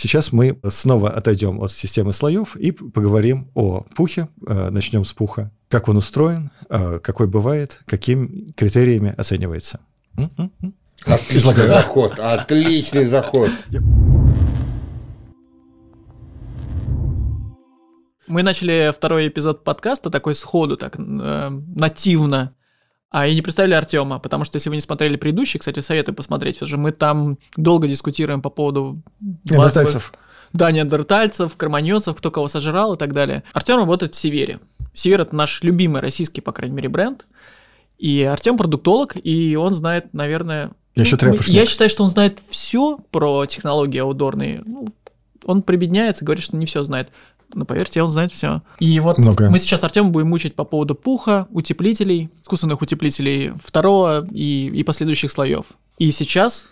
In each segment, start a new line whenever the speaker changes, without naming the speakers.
Сейчас мы снова отойдем от системы слоев и поговорим о пухе. Э, начнем с пуха. Как он устроен, э, какой бывает, какими критериями оценивается.
Отличный заход, отличный заход.
Мы начали второй эпизод подкаста такой сходу, так э, нативно. А и не представили Артема, потому что если вы не смотрели предыдущий, кстати, советую посмотреть. Все же мы там долго дискутируем по поводу...
Неандертальцев.
Да, неандертальцев, кроманьонцев, кто кого сожрал и так далее. Артем работает в Севере. Север — это наш любимый российский, по крайней мере, бренд. И Артем продуктолог, и он знает, наверное...
Я еще
ну, Я считаю, что он знает все про технологии аудорные. Ну, он прибедняется, говорит, что не все знает. Но поверьте, он знает все. И вот Многое. мы сейчас Артем будем мучить по поводу пуха, утеплителей, искусственных утеплителей второго и, и последующих слоев. И сейчас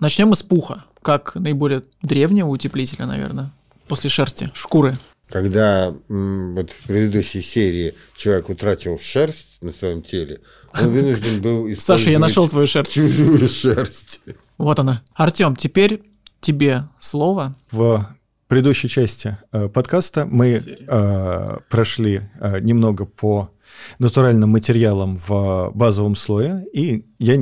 начнем мы с пуха, как наиболее древнего утеплителя, наверное, после шерсти, шкуры.
Когда вот в предыдущей серии человек утратил шерсть на своем теле, он вынужден был использовать
Саша, я нашел твою шерсть.
Чужую шерсть.
Вот она. Артем, теперь тебе слово.
В предыдущей части э, подкаста мы э, прошли э, немного по натуральным материалам в базовом слое, и я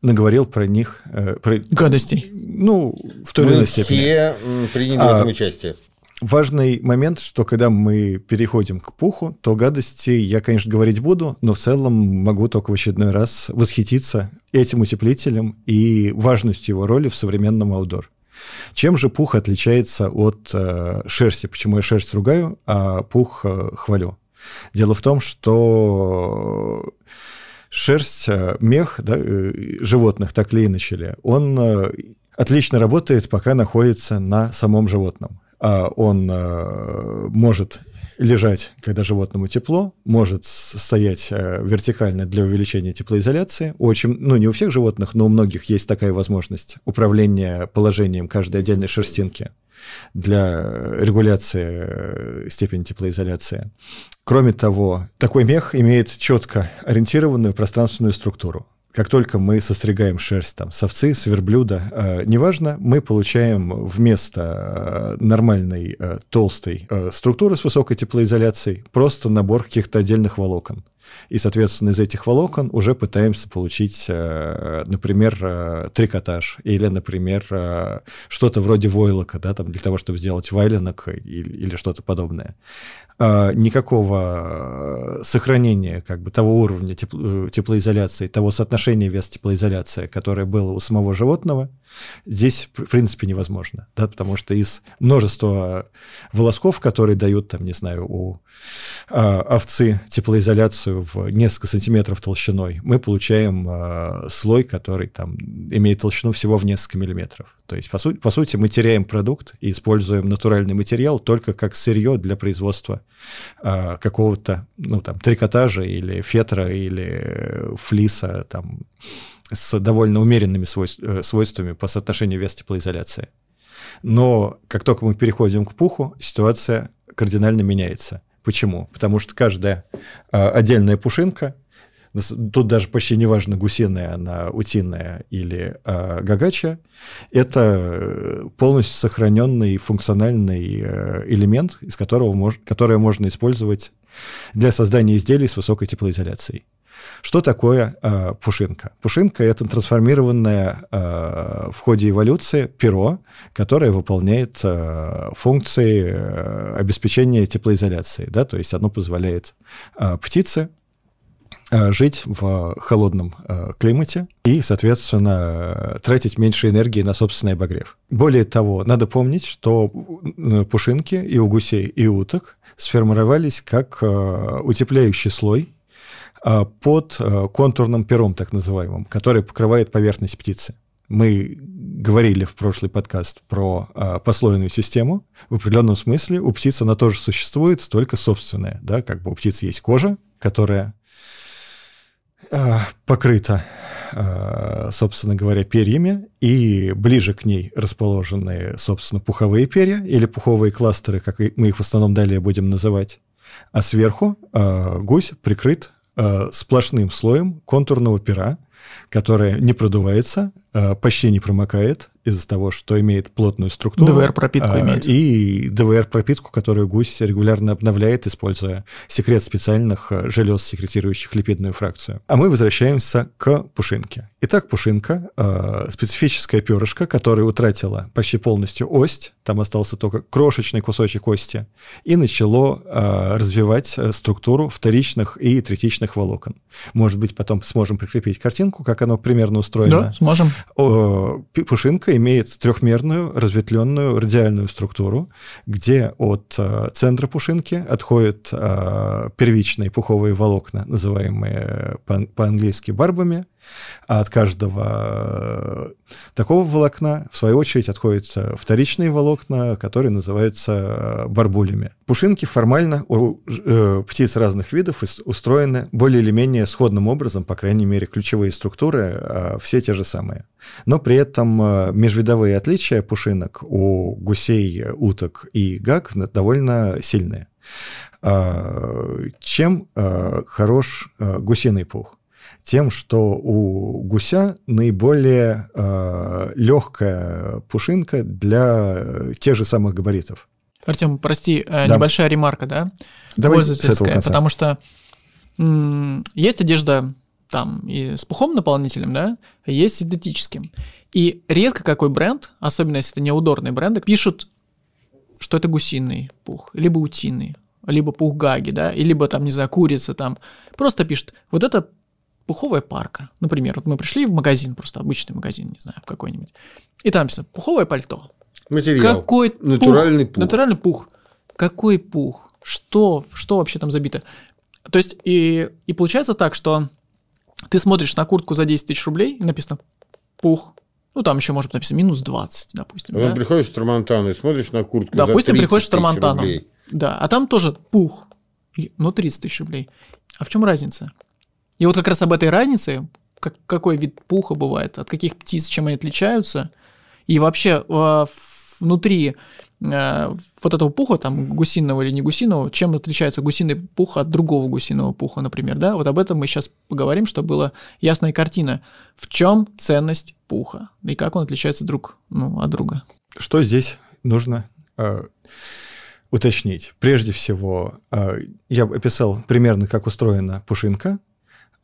наговорил про них... Э, про,
Гадостей.
Ну, в той или иной степени.
все приняли а, в этом участие.
Важный момент, что когда мы переходим к пуху, то гадости я, конечно, говорить буду, но в целом могу только в очередной раз восхититься этим утеплителем и важностью его роли в современном аудор. Чем же пух отличается от э, шерсти? Почему я шерсть ругаю, а пух э, хвалю? Дело в том, что шерсть, э, мех да, э, животных, так или иначе, он э, отлично работает, пока находится на самом животном. А он может лежать, когда животному тепло, может стоять э, вертикально для увеличения теплоизоляции. Очень, ну, не у всех животных, но у многих есть такая возможность управления положением каждой отдельной шерстинки для регуляции э, степени теплоизоляции. Кроме того, такой мех имеет четко ориентированную пространственную структуру как только мы состригаем шерсть там, с овцы, с верблюда, э, неважно, мы получаем вместо э, нормальной э, толстой э, структуры с высокой теплоизоляцией просто набор каких-то отдельных волокон. И, соответственно, из этих волокон уже пытаемся получить, э, например, э, трикотаж или, например, э, что-то вроде войлока, да, там, для того, чтобы сделать вайленок или, что-то подобное. Никакого сохранения как бы того уровня теплоизоляции, того соотношения вес-теплоизоляция, которое было у самого животного, здесь, в принципе, невозможно, да, потому что из множества волосков, которые дают, там, не знаю, у а, овцы теплоизоляцию в несколько сантиметров толщиной, мы получаем а, слой, который там имеет толщину всего в несколько миллиметров. То есть, по, сути, по сути, мы теряем продукт и используем натуральный материал только как сырье для производства а, какого-то, ну, там, трикотажа или фетра или флиса, там, с довольно умеренными э, свойствами по соотношению вес-теплоизоляции. Но как только мы переходим к пуху, ситуация кардинально меняется. Почему? Потому что каждая а, отдельная пушинка, тут даже почти не важно, гусиная она, утиная или а, гагача, это э, полностью сохраненный функциональный э, элемент, из которого мож, который можно использовать для создания изделий с высокой теплоизоляцией. Что такое э, пушинка? Пушинка — это трансформированное э, в ходе эволюции перо, которое выполняет э, функции э, обеспечения теплоизоляции. Да? То есть оно позволяет э, птице э, жить в холодном э, климате и, соответственно, тратить меньше энергии на собственный обогрев. Более того, надо помнить, что пушинки и у гусей, и у уток сформировались как утепляющий слой под а, контурным пером, так называемым, который покрывает поверхность птицы. Мы говорили в прошлый подкаст про а, послойную систему. В определенном смысле у птиц она тоже существует, только собственная. Да? Как бы у птиц есть кожа, которая покрыта, собственно говоря, перьями, и ближе к ней расположены, собственно, пуховые перья или пуховые кластеры, как мы их в основном далее будем называть. А сверху гусь прикрыт Э, сплошным слоем контурного пера, которая не продувается, а, почти не промокает из-за того, что имеет плотную структуру.
ДВР-пропитку а, имеет.
И ДВР-пропитку, которую гусь регулярно обновляет, используя секрет специальных а, желез, секретирующих липидную фракцию. А мы возвращаемся к пушинке. Итак, пушинка — специфическое перышко, которое утратило почти полностью ось, там остался только крошечный кусочек кости, и начало развивать структуру вторичных и третичных волокон. Может быть, потом сможем прикрепить картинку, как оно примерно устроено.
Да, сможем.
Пушинка имеет трехмерную разветвленную радиальную структуру, где от э, центра пушинки отходят э, первичные пуховые волокна, называемые по-английски барбами, от каждого э, такого волокна, в свою очередь, отходят вторичные волокна, которые называются барбулями. Пушинки формально у птиц разных видов устроены более или менее сходным образом, по крайней мере, ключевые структуры все те же самые. Но при этом межвидовые отличия пушинок у гусей, уток и гак довольно сильные. Чем хорош гусиный пух? Тем, что у гуся наиболее легкая пушинка для тех же самых габаритов.
Артем, прости, э, да. небольшая ремарка, да?
Давай Пользовательская,
потому что м- есть одежда там и с пухом наполнителем, да, есть синтетическим. И редко какой бренд, особенно если это неудорные бренды, пишут, что это гусиный пух, либо утиный, либо пух гаги, да, и либо там, не знаю, курица там. Просто пишут, вот это пуховая парка. Например, вот мы пришли в магазин, просто обычный магазин, не знаю, какой-нибудь, и там написано пуховое пальто.
Материал.
Какой
натуральный пух, пух.
Натуральный пух. Какой пух? Что, что вообще там забито? То есть, и, и получается так, что ты смотришь на куртку за 10 тысяч рублей, и написано пух, ну, там еще может написано минус 20, допустим.
Потом да? приходишь в Трамонтану и смотришь на куртку
Допустим,
за
приходишь в
Трамонтану.
Да, а там тоже пух, ну, 30 тысяч рублей. А в чем разница? И вот как раз об этой разнице, как, какой вид пуха бывает, от каких птиц, чем они отличаются, и вообще а, внутри Э, вот этого пуха, там, гусиного или не гусиного, чем отличается гусиный пух от другого гусиного пуха, например, да? Вот об этом мы сейчас поговорим, чтобы была ясная картина. В чем ценность пуха и как он отличается друг ну, от друга?
Что здесь нужно э, уточнить? Прежде всего, э, я описал примерно, как устроена пушинка.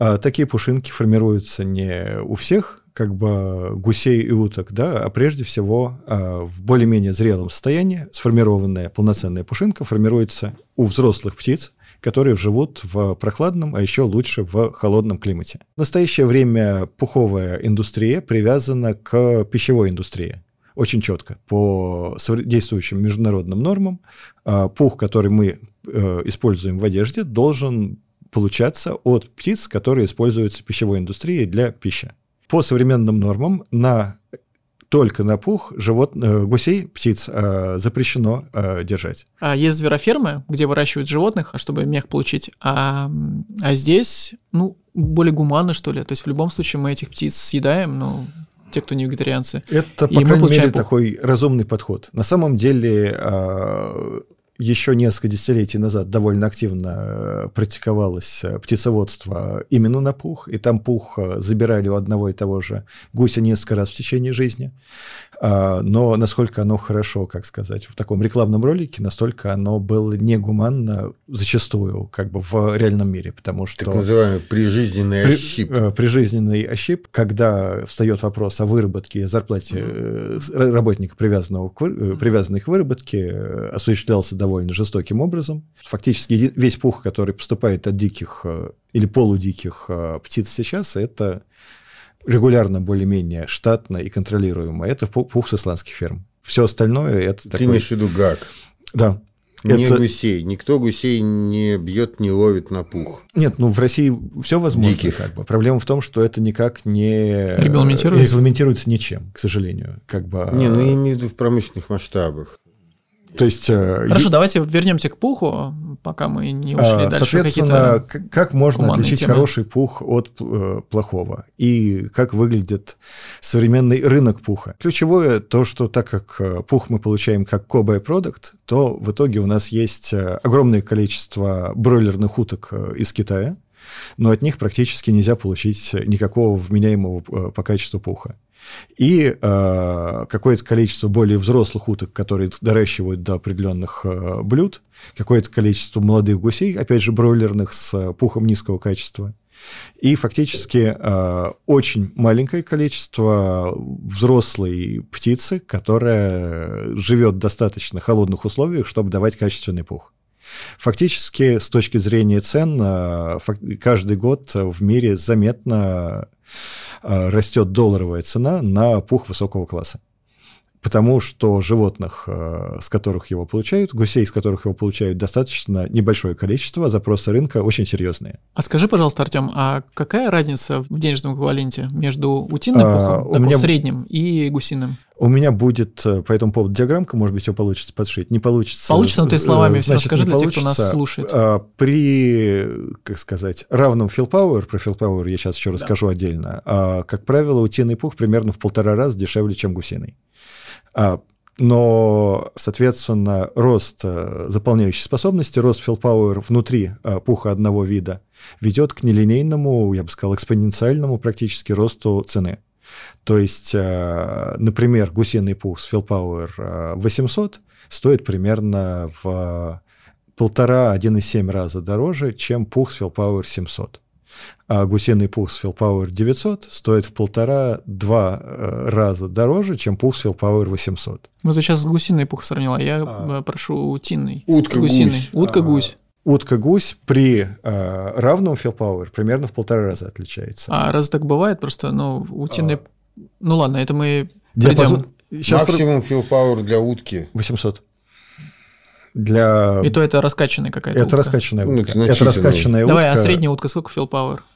Э, такие пушинки формируются не у всех как бы гусей и уток, да, а прежде всего а, в более-менее зрелом состоянии сформированная полноценная пушинка формируется у взрослых птиц, которые живут в прохладном, а еще лучше в холодном климате. В настоящее время пуховая индустрия привязана к пищевой индустрии очень четко по действующим международным нормам. А, пух, который мы э, используем в одежде, должен получаться от птиц, которые используются в пищевой индустрии для пищи по современным нормам на только на пух живот, э, гусей, птиц э, запрещено э, держать.
А есть зверофермы, где выращивают животных, чтобы мех получить, а, а здесь, ну, более гуманно, что ли. То есть в любом случае мы этих птиц съедаем, но те, кто не вегетарианцы.
Это, по крайней мере, пух. такой разумный подход. На самом деле э, еще несколько десятилетий назад довольно активно э, практиковалось э, птицеводство именно на пух, и там пух э, забирали у одного и того же гуся несколько раз в течение жизни. А, но насколько оно хорошо, как сказать, в таком рекламном ролике, настолько оно было негуманно зачастую как бы в реальном мире, потому что...
Так называемый прижизненный при, ощип.
Прижизненный ощип, когда встает вопрос о выработке, зарплате mm-hmm. работника, привязанного к, привязанной к выработке, осуществлялся довольно довольно жестоким образом. Фактически весь пух, который поступает от диких э, или полудиких э, птиц сейчас, это регулярно более-менее штатно и контролируемо. Это пух с исландских ферм. Все остальное это
Ты
такой...
имеешь в виду гак?
Да.
Не это... гусей. Никто гусей не бьет, не ловит на пух.
Нет, ну в России все возможно.
Диких.
Как бы. Проблема в том, что это никак не
регламентируется,
регламентируется ничем, к сожалению. Как бы...
Не, ну я имею в виду в промышленных масштабах.
То есть... Э,
Хорошо, е... давайте вернемся к пуху, пока мы не ушли а, дальше.
Соответственно, как можно отличить темы? хороший пух от э, плохого? И как выглядит современный рынок пуха? Ключевое то, что так как э, пух мы получаем как кобай продукт, то в итоге у нас есть огромное количество бройлерных уток из Китая, но от них практически нельзя получить никакого вменяемого э, по качеству пуха. И э, какое-то количество более взрослых уток, которые доращивают до определенных э, блюд, какое-то количество молодых гусей, опять же, бройлерных с пухом низкого качества, и фактически э, очень маленькое количество взрослой птицы, которая живет в достаточно холодных условиях, чтобы давать качественный пух. Фактически, с точки зрения цен, э, каждый год в мире заметно э, растет долларовая цена на пух высокого класса потому что животных, э, с которых его получают, гусей, с которых его получают достаточно небольшое количество, запросы рынка очень серьезные.
А скажи, пожалуйста, Артем, а какая разница в денежном эквиваленте между утиным а, пухом, у меня... средним, и гусиным?
У меня будет э, по этому поводу диаграммка, может быть, все получится подшить. Не получится.
Получится, но ты словами все расскажи для тех, кто нас слушает. А,
при, как сказать, равном филпауэр, про филпауэр я сейчас еще да. расскажу отдельно, а, как правило, утиный пух примерно в полтора раза дешевле, чем гусиный. А, но, соответственно, рост э, заполняющей способности, рост филпауэр внутри э, пуха одного вида ведет к нелинейному, я бы сказал, экспоненциальному практически росту цены. То есть, э, например, гусиный пух с филпауэр 800 стоит примерно в полтора-1,7 раза дороже, чем пух с филпауэр 700 а гусиный пух с Fillpower 900 стоит в полтора-два э, раза дороже, чем пух с Fillpower 800.
Вот ты сейчас гусиный пух сравнила, я а. прошу утиный.
Утка-гусь.
Утка-гусь.
Утка-гусь при э, равном Fillpower примерно в полтора раза отличается.
А раз так бывает, просто, ну, утиный... А. Ну ладно, это мы Диапазон...
Сейчас Максимум про... Fillpower для утки.
800 для...
И то это раскачанная какая-то
Это
утка.
раскачанная ну, утка. Это, это раскачанная
Давай,
утка.
а средняя утка сколько фил?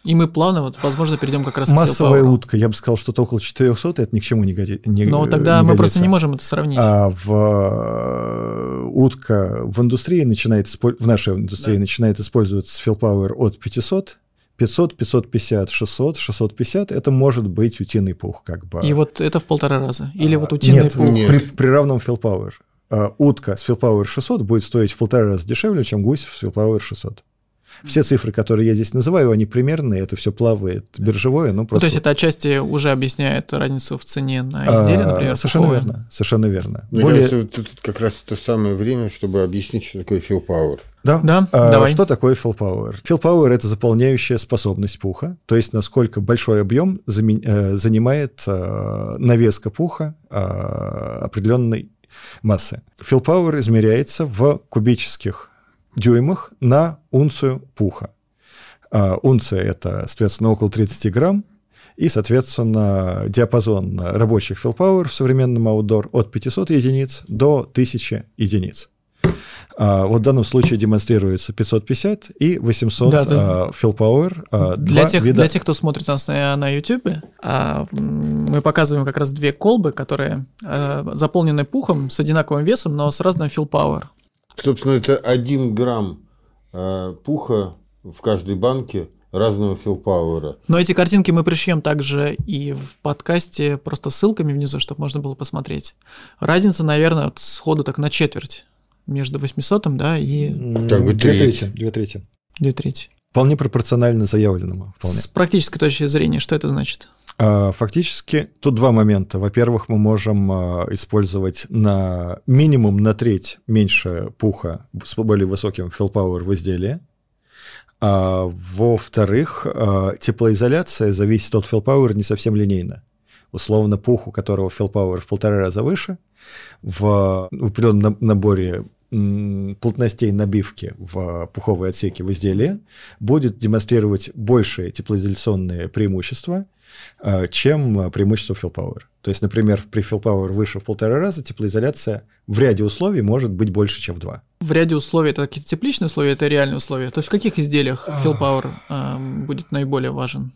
И мы плавно, вот, возможно, перейдем как раз
Массовая
к
утка, я бы сказал, что-то около 400, это ни к чему не, годи, не
Но тогда
не
мы
годится.
просто не можем это сравнить.
А в э, утка в индустрии начинает, в нашей индустрии да. начинает использоваться фил power от 500 500, 550, 600, 650 это может быть утиный пух, как бы.
И вот это в полтора раза? Или а, вот утиный
нет,
пух?
Нет, при, при равном power. Э, утка с Fillpower 600 будет стоить в полтора раза дешевле, чем гусь с Fillpower 600. Все цифры, которые я здесь называю, они примерные, это все плавает биржевое, но просто...
Ну, то есть это отчасти уже объясняет разницу в цене на изделие, например?
А, совершенно верно, совершенно верно.
Мне Более... кажется, тут как раз то самое время, чтобы объяснить, что такое fill power.
Да, да а, давай. Что такое fill power? Fill power – это заполняющая способность пуха, то есть насколько большой объем э, занимает э, навеска пуха определенной массы. Филпауэр измеряется в кубических дюймах на унцию пуха. А унция – это, соответственно, около 30 грамм, и, соответственно, диапазон рабочих филпауэр в современном аудор от 500 единиц до 1000 единиц. А, вот в данном случае демонстрируется 550 и 800 да, да. А, fill power.
А, для, тех, вида... для тех, кто смотрит нас на, на YouTube, а, мы показываем как раз две колбы, которые а, заполнены пухом с одинаковым весом, но с разным fill power.
Собственно, это 1 грамм а, пуха в каждой банке разного филпауэра.
Но эти картинки мы пришьем также и в подкасте просто ссылками внизу, чтобы можно было посмотреть. Разница, наверное, сходу так на четверть между 800, да, и...
Как бы две трети. Две трети.
Две трети.
Вполне пропорционально заявленному. Вполне.
С практической точки зрения, что это значит?
А, фактически тут два момента. Во-первых, мы можем а, использовать на минимум на треть меньше пуха с более высоким fill power в изделии. А, во-вторых, а, теплоизоляция зависит от fill power не совсем линейно условно пух, у которого fill power в полтора раза выше, в определенном наборе плотностей набивки в пуховые отсеки в изделии будет демонстрировать большие теплоизоляционные преимущества, э, чем преимущество fill power. То есть, например, при fill power выше в полтора раза теплоизоляция в ряде условий может быть больше, чем в два.
В ряде условий это какие-то тепличные условия, это реальные условия. То есть в каких изделиях fill power э, будет наиболее важен?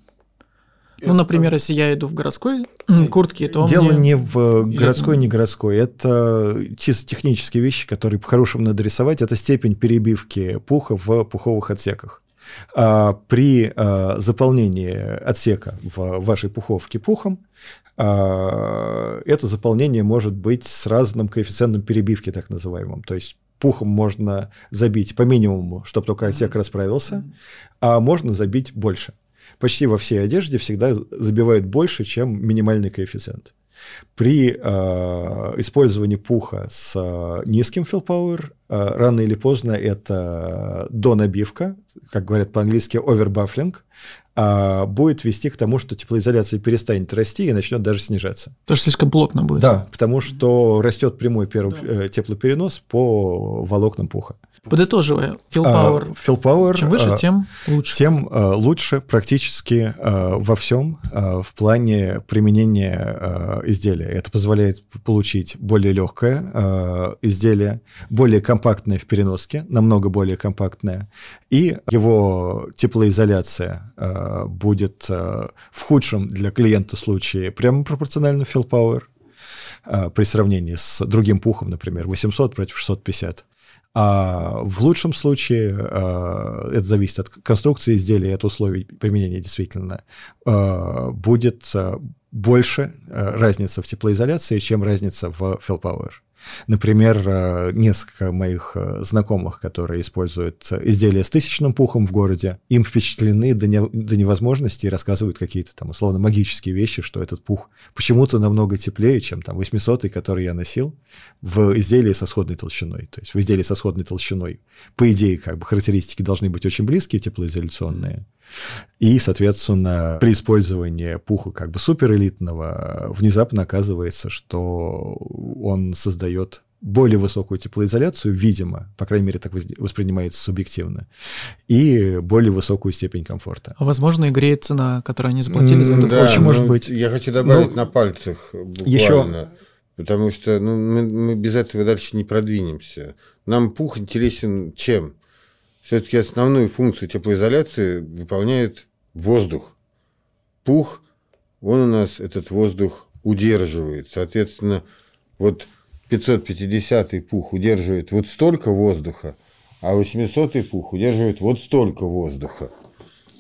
Ну, например, если я иду в городской куртке, то
Дело мне... не в городской, не городской. Это чисто технические вещи, которые по-хорошему надо рисовать. Это степень перебивки пуха в пуховых отсеках. А при а, заполнении отсека в вашей пуховке пухом а, это заполнение может быть с разным коэффициентом перебивки, так называемым. То есть пухом можно забить по минимуму, чтобы только отсек расправился, а можно забить больше. Почти во всей одежде всегда забивают больше, чем минимальный коэффициент. При э, использовании пуха с э, низким fill power э, рано или поздно это донабивка, как говорят по-английски overbuffling, а будет вести к тому, что теплоизоляция перестанет расти и начнет даже снижаться.
Потому что слишком плотно будет.
Да, потому что растет прямой первый да. Э, теплоперенос по волокнам пуха.
Подытоживая, power.
А, fill power
чем выше, а, тем лучше.
Тем а, лучше практически а, во всем в плане применения изделия. Это позволяет получить более легкое изделие, более компактное в переноске, намного более компактное, и его теплоизоляция будет в худшем для клиента случае прямо пропорционально power э, при сравнении с другим пухом, например, 800 против 650. А в лучшем случае, э, это зависит от конструкции изделия, от условий применения действительно, будет больше разница в теплоизоляции, чем разница в fill power. Например, э, несколько моих э, знакомых, которые используют изделия с тысячным пухом в городе, им впечатлены до, не, до невозможности и рассказывают какие-то там условно магические вещи, что этот пух почему-то намного теплее, чем там 800 который я носил в изделии со сходной толщиной. То есть в изделии со сходной толщиной, по идее, как бы характеристики должны быть очень близкие, теплоизоляционные, и, соответственно, при использовании пуха как бы суперэлитного внезапно оказывается, что он создает более высокую теплоизоляцию, видимо, по крайней мере, так воспринимается субъективно, и более высокую степень комфорта.
А возможно, и греет цена, которую они заплатили за это.
Да, очень может ну, быть. Я хочу добавить ну, на пальцах буквально. Еще... Потому что ну, мы, мы без этого дальше не продвинемся. Нам пух интересен чем? все-таки основную функцию теплоизоляции выполняет воздух. Пух, он у нас этот воздух удерживает. Соответственно, вот 550 пух удерживает вот столько воздуха, а 800 пух удерживает вот столько воздуха.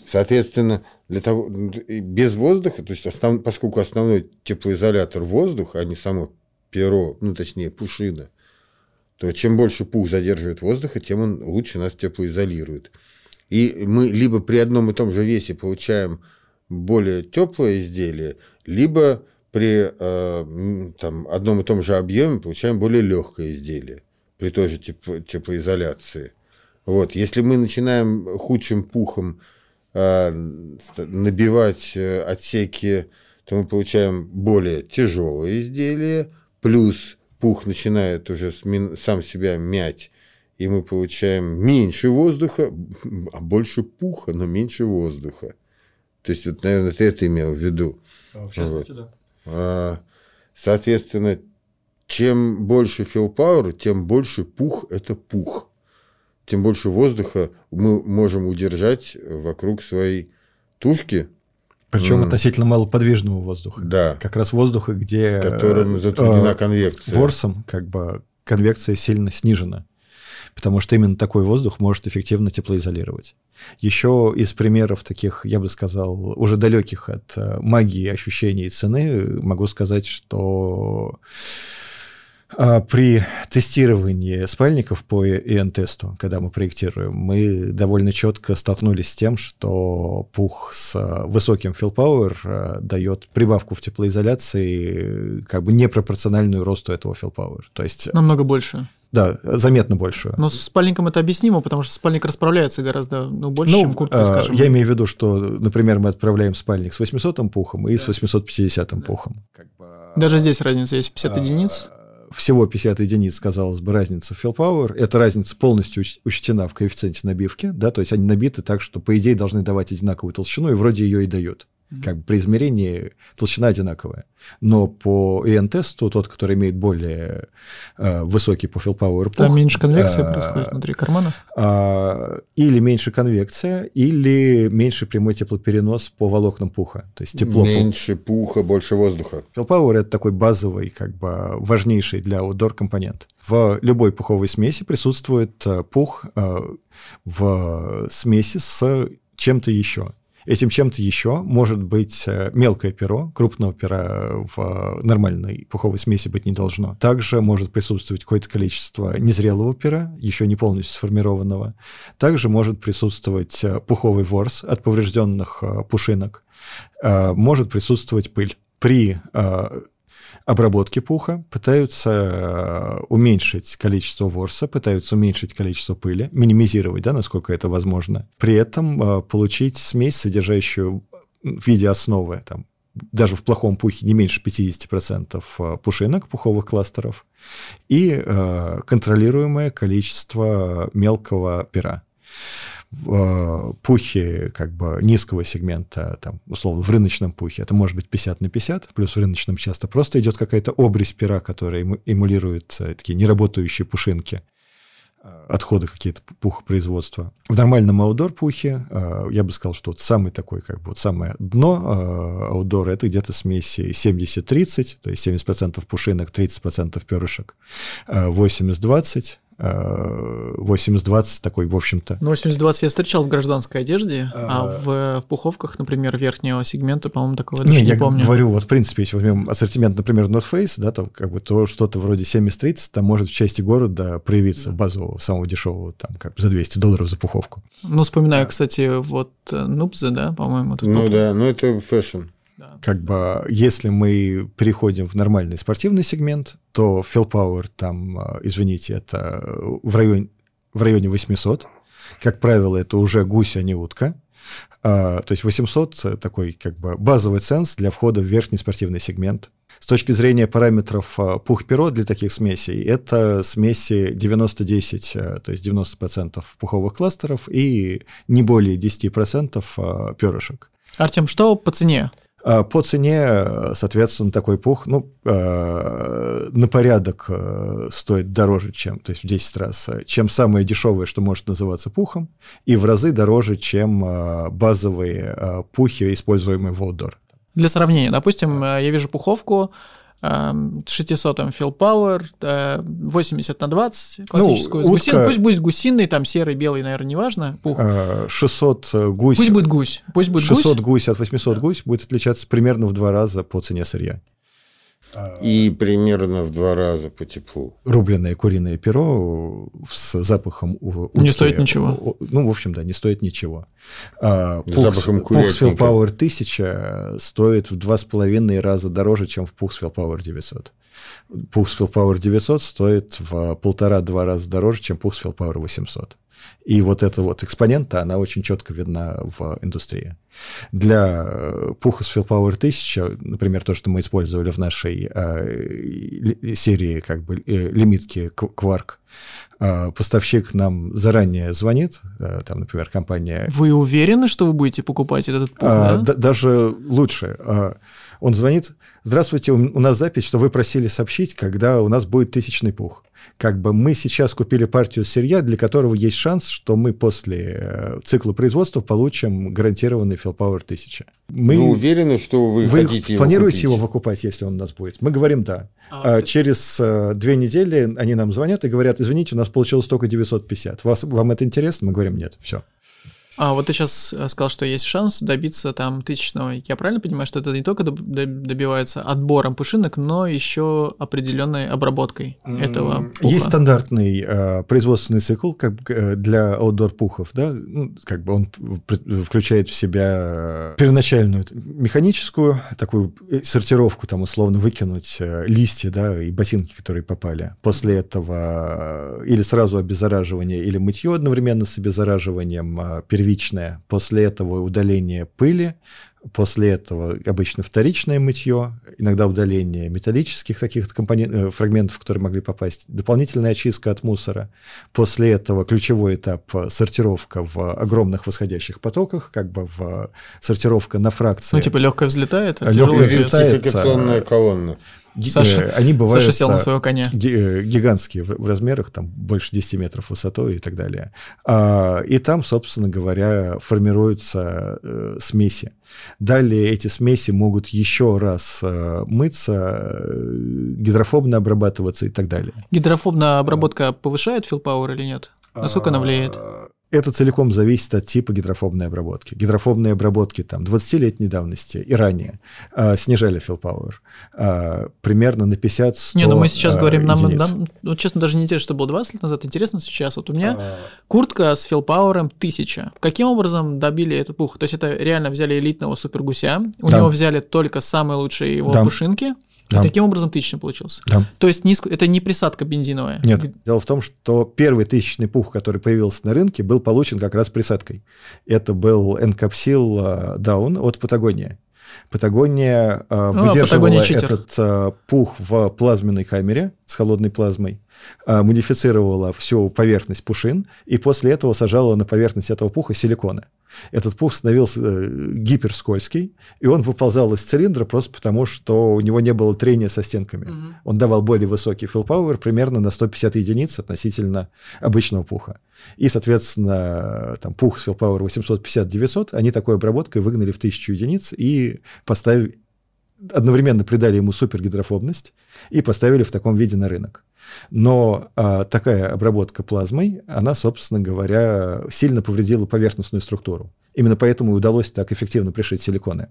Соответственно, для того, без воздуха, то есть основ, поскольку основной теплоизолятор воздух, а не само перо, ну точнее пушина, то чем больше пух задерживает воздуха, тем он лучше нас теплоизолирует. И мы либо при одном и том же весе получаем более теплое изделие, либо при э, там, одном и том же объеме получаем более легкое изделие при той же тепло, теплоизоляции. Вот. Если мы начинаем худшим пухом э, набивать э, отсеки, то мы получаем более тяжелое изделие, плюс пух начинает уже сам себя мять, и мы получаем меньше воздуха, а больше пуха, но меньше воздуха. То есть, вот, наверное, ты это имел в виду.
А, в частности, вот. да.
А, соответственно, чем больше филпауэр, тем больше пух – это пух. Тем больше воздуха мы можем удержать вокруг своей тушки,
причем mm. относительно малоподвижного воздуха.
Да.
Как раз воздуха, где...
Которым э, затруднена э, конвекция.
Ворсом как бы конвекция сильно снижена. Потому что именно такой воздух может эффективно теплоизолировать. Еще из примеров таких, я бы сказал, уже далеких от э, магии ощущений и цены, могу сказать, что а, при тестировании спальников по ИН-тесту, когда мы проектируем, мы довольно четко столкнулись с тем, что пух с высоким fill power дает прибавку в теплоизоляции как бы непропорциональную росту этого fill power. То есть...
Намного больше.
Да, заметно больше.
Но с спальником это объяснимо, потому что спальник расправляется гораздо ну, больше, ну, чем куртка, скажем.
Я имею в виду, что, например, мы отправляем спальник с 800 пухом и да. с 850 да. пухом. Как
бы... Даже здесь разница есть 50 а, единиц
всего 50 единиц, казалось бы, разница в power. Эта разница полностью учтена в коэффициенте набивки, да, то есть они набиты так, что, по идее, должны давать одинаковую толщину, и вроде ее и дают. Как бы при измерении толщина одинаковая. Но по EN-тесту, тот, который имеет более э, высокий по power
Там меньше конвекции э, происходит внутри карманов?
Э, или меньше конвекция, или меньше прямой теплоперенос по волокнам пуха. То есть тепло...
Меньше пуха, больше воздуха.
Fill power – это такой базовый, как бы важнейший для outdoor компонент. В любой пуховой смеси присутствует э, пух э, в смеси с чем-то еще. Этим чем-то еще может быть э, мелкое перо, крупного пера в нормальной пуховой смеси быть не должно. Также может присутствовать какое-то количество незрелого пера, еще не полностью сформированного. Также может присутствовать э, пуховый ворс от поврежденных э, пушинок. Может присутствовать пыль. При обработки пуха, пытаются э, уменьшить количество ворса, пытаются уменьшить количество пыли, минимизировать, да, насколько это возможно. При этом э, получить смесь, содержащую в виде основы, там, даже в плохом пухе не меньше 50% э, пушинок, пуховых кластеров, и э, контролируемое количество мелкого пера в э, пухе как бы низкого сегмента, там, условно, в рыночном пухе, это может быть 50 на 50, плюс в рыночном часто просто идет какая-то обрезь пера, которая эмулирует э, такие неработающие пушинки э, отходы какие-то пухопроизводства. В нормальном аудор пухе я бы сказал, что вот самый такой, как бы вот самое дно аудора это где-то смеси 70-30, то есть 70% пушинок, 30% перышек, 80-20, 80-20 такой, в общем-то.
Ну, 80-20 я встречал в гражданской одежде, а, а в, в пуховках, например, верхнего сегмента, по-моему, такого не, даже не
я
помню.
говорю, вот, в принципе, если возьмем ассортимент, например, North Face, да, то как бы то что-то вроде 70-30, там может в части города проявиться да. базового, самого дешевого, там, как бы за 200 долларов за пуховку.
Ну, вспоминаю, да. кстати, вот Nuptse, да, по-моему.
Ну, да, ну, это fashion.
Как бы, если мы переходим в нормальный спортивный сегмент, то fill power там, а, извините, это в районе, в районе 800. Как правило, это уже гусь, а не утка. А, то есть 800 такой как бы базовый ценз для входа в верхний спортивный сегмент. С точки зрения параметров а, пух-перо для таких смесей, это смеси 90-10, а, то есть 90% пуховых кластеров и не более 10% перышек.
Артем, что по цене?
А, по цене, соответственно, такой пух, ну, а, на порядок э, стоит дороже, чем, то есть в 10 раз, чем самое дешевое, что может называться пухом, и в разы дороже, чем базовые пухи, используемые в outdoor.
Для сравнения, допустим, я вижу пуховку 600 Фил Power, 80 на 20, классическую ну, утка... Пусть будет гусиный, там серый, белый, наверное, неважно.
Пух. 600 э, гусь.
Пусть будет гусь. Пусть будет
600 гусь, гусь от 800 да. гусь будет отличаться примерно в два раза по цене сырья.
И примерно в два раза по теплу.
Рубленное куриное перо с запахом утки.
Не стоит ничего.
Ну, в общем, да, не стоит ничего. А, запахом Puxfield Power 1000 стоит в два с половиной раза дороже, чем в Puxfield Power 900. Puxfield Power 900 стоит в полтора-два раза дороже, чем Puxfield Power 800. И вот эта вот экспонента, она очень четко видна в индустрии. Для э, пуха с Power 1000, например, то, что мы использовали в нашей э, серии как бы э, лимитки Quark, э, поставщик нам заранее звонит, э, там, например, компания...
Вы уверены, что вы будете покупать этот пух, а,
да? Даже лучше. А, он звонит, здравствуйте, у нас запись, что вы просили сообщить, когда у нас будет тысячный пух. Как бы мы сейчас купили партию сырья, для которого есть шанс, что мы после э, цикла производства получим гарантированный Power 1000. Мы,
вы уверены, что вы, вы хотите
его планируете его выкупать, если он у нас будет? Мы говорим «да». А, а Через э, две недели они нам звонят и говорят, извините, у нас получилось только 950. Вас, вам это интересно? Мы говорим «нет». Все.
А вот ты сейчас э, сказал, что есть шанс добиться там тысячного. Я правильно понимаю, что это не только добивается отбором пушинок, но еще определенной обработкой этого
пуха? Есть стандартный э, производственный цикл как э, для outdoor пухов, да, ну, как бы он включает в себя первоначальную механическую такую э, сортировку, там условно выкинуть листья, да, и ботинки, которые попали. После этого или сразу обеззараживание, или мытье одновременно с обеззараживанием, первичное первичное, после этого удаление пыли, после этого обычно вторичное мытье, иногда удаление металлических таких компонент, э, фрагментов, которые могли попасть, дополнительная очистка от мусора, после этого ключевой этап – сортировка в огромных восходящих потоках, как бы в сортировка на фракции.
Ну, типа легкая взлетает,
а легкая взлетает. колонна.
Саша, э, они бывают
Саша сел на своего коня.
Э, гигантские в размерах, там больше 10 метров высотой и так далее. А, и там, собственно говоря, формируются э, смеси. Далее эти смеси могут еще раз мыться, гидрофобно обрабатываться и так далее.
Гидрофобная обработка повышает филпауэр или нет? Насколько она влияет?
Это целиком зависит от типа гидрофобной обработки. Гидрофобные обработки там 20-летней давности и ранее э, снижали fill power э, примерно на 50
100 Не, ну мы сейчас э, говорим, нам, нам, ну, честно, даже не интересно, что было 20 лет назад, интересно сейчас. Вот у меня а... куртка с fill power 1000. Каким образом добили этот пух? То есть это реально взяли элитного супергуся, у да. него взяли только самые лучшие его да. пушинки, да. И таким образом тысячный получился. Да. То есть низк... это не присадка бензиновая.
Нет. Дело в том, что первый тысячный пух, который появился на рынке, был получен как раз присадкой. Это был Encapsil Down от Патагония. Патагония э, выдерживала Патагония этот э, пух в плазменной камере с холодной плазмой, э, модифицировала всю поверхность пушин и после этого сажала на поверхность этого пуха силиконы. Этот пух становился э, гиперскользкий, и он выползал из цилиндра просто потому, что у него не было трения со стенками. Угу. Он давал более высокий fill power примерно на 150 единиц относительно обычного пуха. И, соответственно, там пух с fill power 850-900, они такой обработкой выгнали в 1000 единиц и поставили одновременно придали ему супергидрофобность и поставили в таком виде на рынок. Но а, такая обработка плазмой, она, собственно говоря, сильно повредила поверхностную структуру. Именно поэтому и удалось так эффективно пришить силиконы.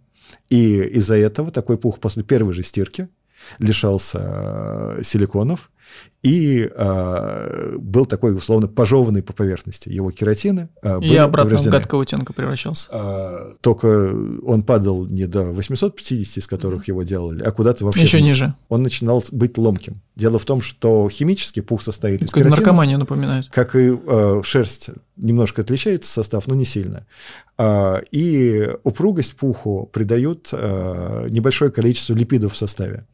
И из-за этого такой пух после первой же стирки лишался э, силиконов и э, был такой, условно, пожеванный по поверхности. Его кератины
э, были И обратно повреждены. в гадкого утенка превращался.
Э, только он падал не до 850, из которых mm-hmm. его делали, а куда-то вообще
Еще вниз. ниже.
Он начинал быть ломким. Дело в том, что химически пух состоит из кератинов.
наркомания напоминает.
Как и э, шерсть немножко отличается состав, но не сильно. Э, и упругость пуху придают э, небольшое количество липидов в составе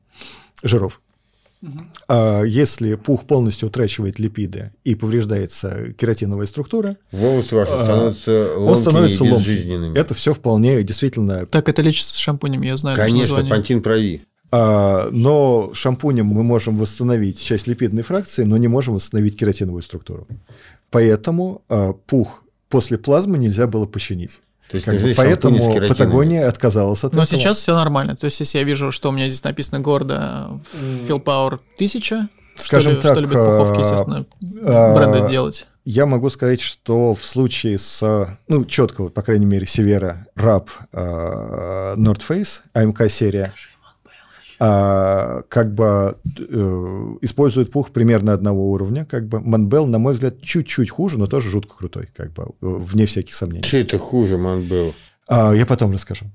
жиров. А если пух полностью утрачивает липиды и повреждается кератиновая структура,
волосы ваши а, становятся ломкими он становится и безжизненными.
Это все вполне действительно...
Так это лечится с шампунями, я знаю.
Конечно, пантин прави.
А, но шампунем мы можем восстановить часть липидной фракции, но не можем восстановить кератиновую структуру. Поэтому пух после плазмы нельзя было починить. То есть, как бы, поэтому Патагония отказалась от
Но
этого.
сейчас все нормально. То есть, если я вижу, что у меня здесь написано гордо Fill Power 1000,
Скажем
что
так,
что-либо пуховки, естественно, а, бренды делать.
Я могу сказать, что в случае с, ну, четко, вот, по крайней мере, Севера, Раб, North Face, AMK серия, Скажи а, как бы э, использует пух примерно одного уровня. Как бы Манбел, на мой взгляд, чуть-чуть хуже, но тоже жутко крутой, как бы, вне всяких сомнений.
Что это хуже, Манбел?
А, я потом расскажу.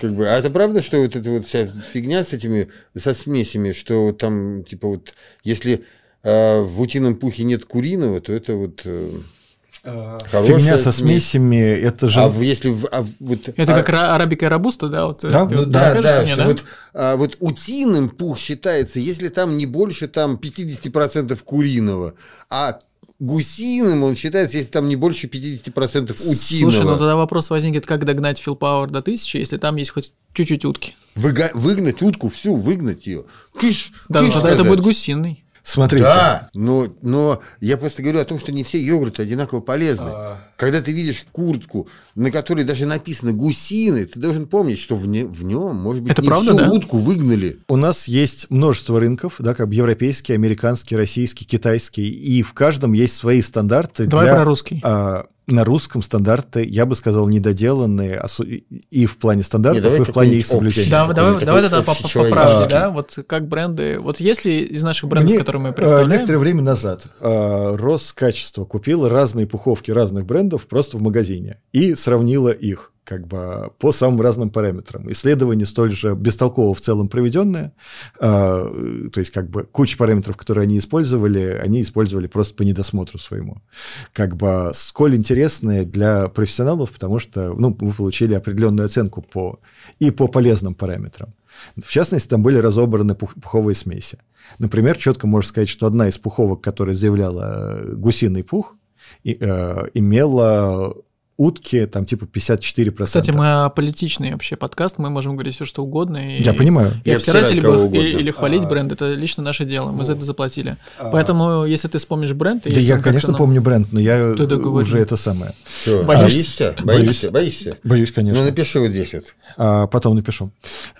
Как бы, а это правда, что вот эта вот вся фигня с этими, со смесями, что там, типа вот, если э, в утином пухе нет куриного, то это вот... Э,
Хорошая Фигня со смесями, это же...
А если... А,
вот, это а... как арабика и рабуста, да? Вот,
да, ну, да, да, мне, да? Вот, а, вот утиным пух считается, если там не больше там 50% куриного, а гусиным он считается, если там не больше 50% утиного.
Слушай, ну тогда вопрос возникнет, как догнать Фил Пауэр до 1000, если там есть хоть чуть-чуть утки?
Выга- выгнать утку всю, выгнать ее. Кыш,
да, кыш тогда сказать. это будет гусиный.
Смотрите.
Да, но, но я просто говорю о том, что не все йогурты одинаково полезны. А... Когда ты видишь куртку, на которой даже написано гусины, ты должен помнить, что в, не, в нем, может быть,
Это
не
правда,
всю
да?
утку выгнали.
У нас есть множество рынков, да, как европейский, американский, российский, китайский, и в каждом есть свои стандарты.
Давай для, про русский.
А, на русском стандарты, я бы сказал, недоделанные и в плане стандартов, Нет, и в плане их соблюдения.
Да, давай, давай тогда по, по правде, да, вот как бренды, вот если из наших брендов, Мне, которые мы представляем...
Некоторое время назад э, Роскачество купило разные пуховки разных брендов просто в магазине и сравнила их как бы по самым разным параметрам. Исследование столь же бестолково в целом проведенное, э, то есть как бы куча параметров, которые они использовали, они использовали просто по недосмотру своему. Как бы сколь интересное для профессионалов, потому что ну, мы получили определенную оценку по, и по полезным параметрам. В частности, там были разобраны пух, пуховые смеси. Например, четко можно сказать, что одна из пуховок, которая заявляла гусиный пух, и, э, имела утки, там типа 54%.
Кстати, мы политичный вообще подкаст, мы можем говорить все, что угодно. И,
Я понимаю.
И, и обсирать или, или, или хвалить а, бренд, это лично наше дело, мы вот. за это заплатили. А, Поэтому, если ты вспомнишь бренд...
Да я, конечно, нам... помню бренд, но я уже это самое.
Все. Боишься? Боишься? Боишься?
Боюсь, конечно.
Ну, напиши вот здесь вот.
А, потом напишу.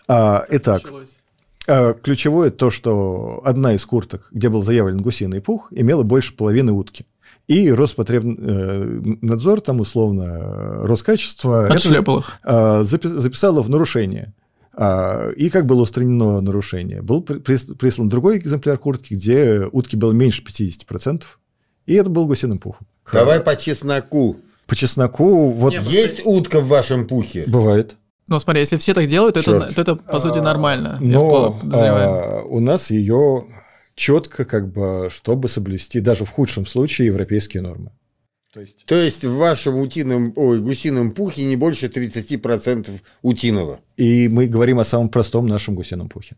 А, итак. Началось. А, ключевое то, что одна из курток, где был заявлен гусиный пух, имела больше половины утки. И Роспотребнадзор, там условно Роскачество
Отшлепал их.
записало в нарушение. И как было устранено нарушение? Был прислан другой экземпляр куртки, где утки было меньше 50%, и это был гусиным пухом.
Давай по чесноку.
По чесноку... Вот...
Нет, Есть утка в вашем пухе?
Бывает.
Ну, смотри, если все так делают, это, то это, по сути, нормально.
Но а, у нас ее четко, как бы, чтобы соблюсти, даже в худшем случае, европейские нормы.
То есть, То есть в вашем утином, ой, гусином пухе не больше 30% утиного.
И мы говорим о самом простом нашем гусином пухе.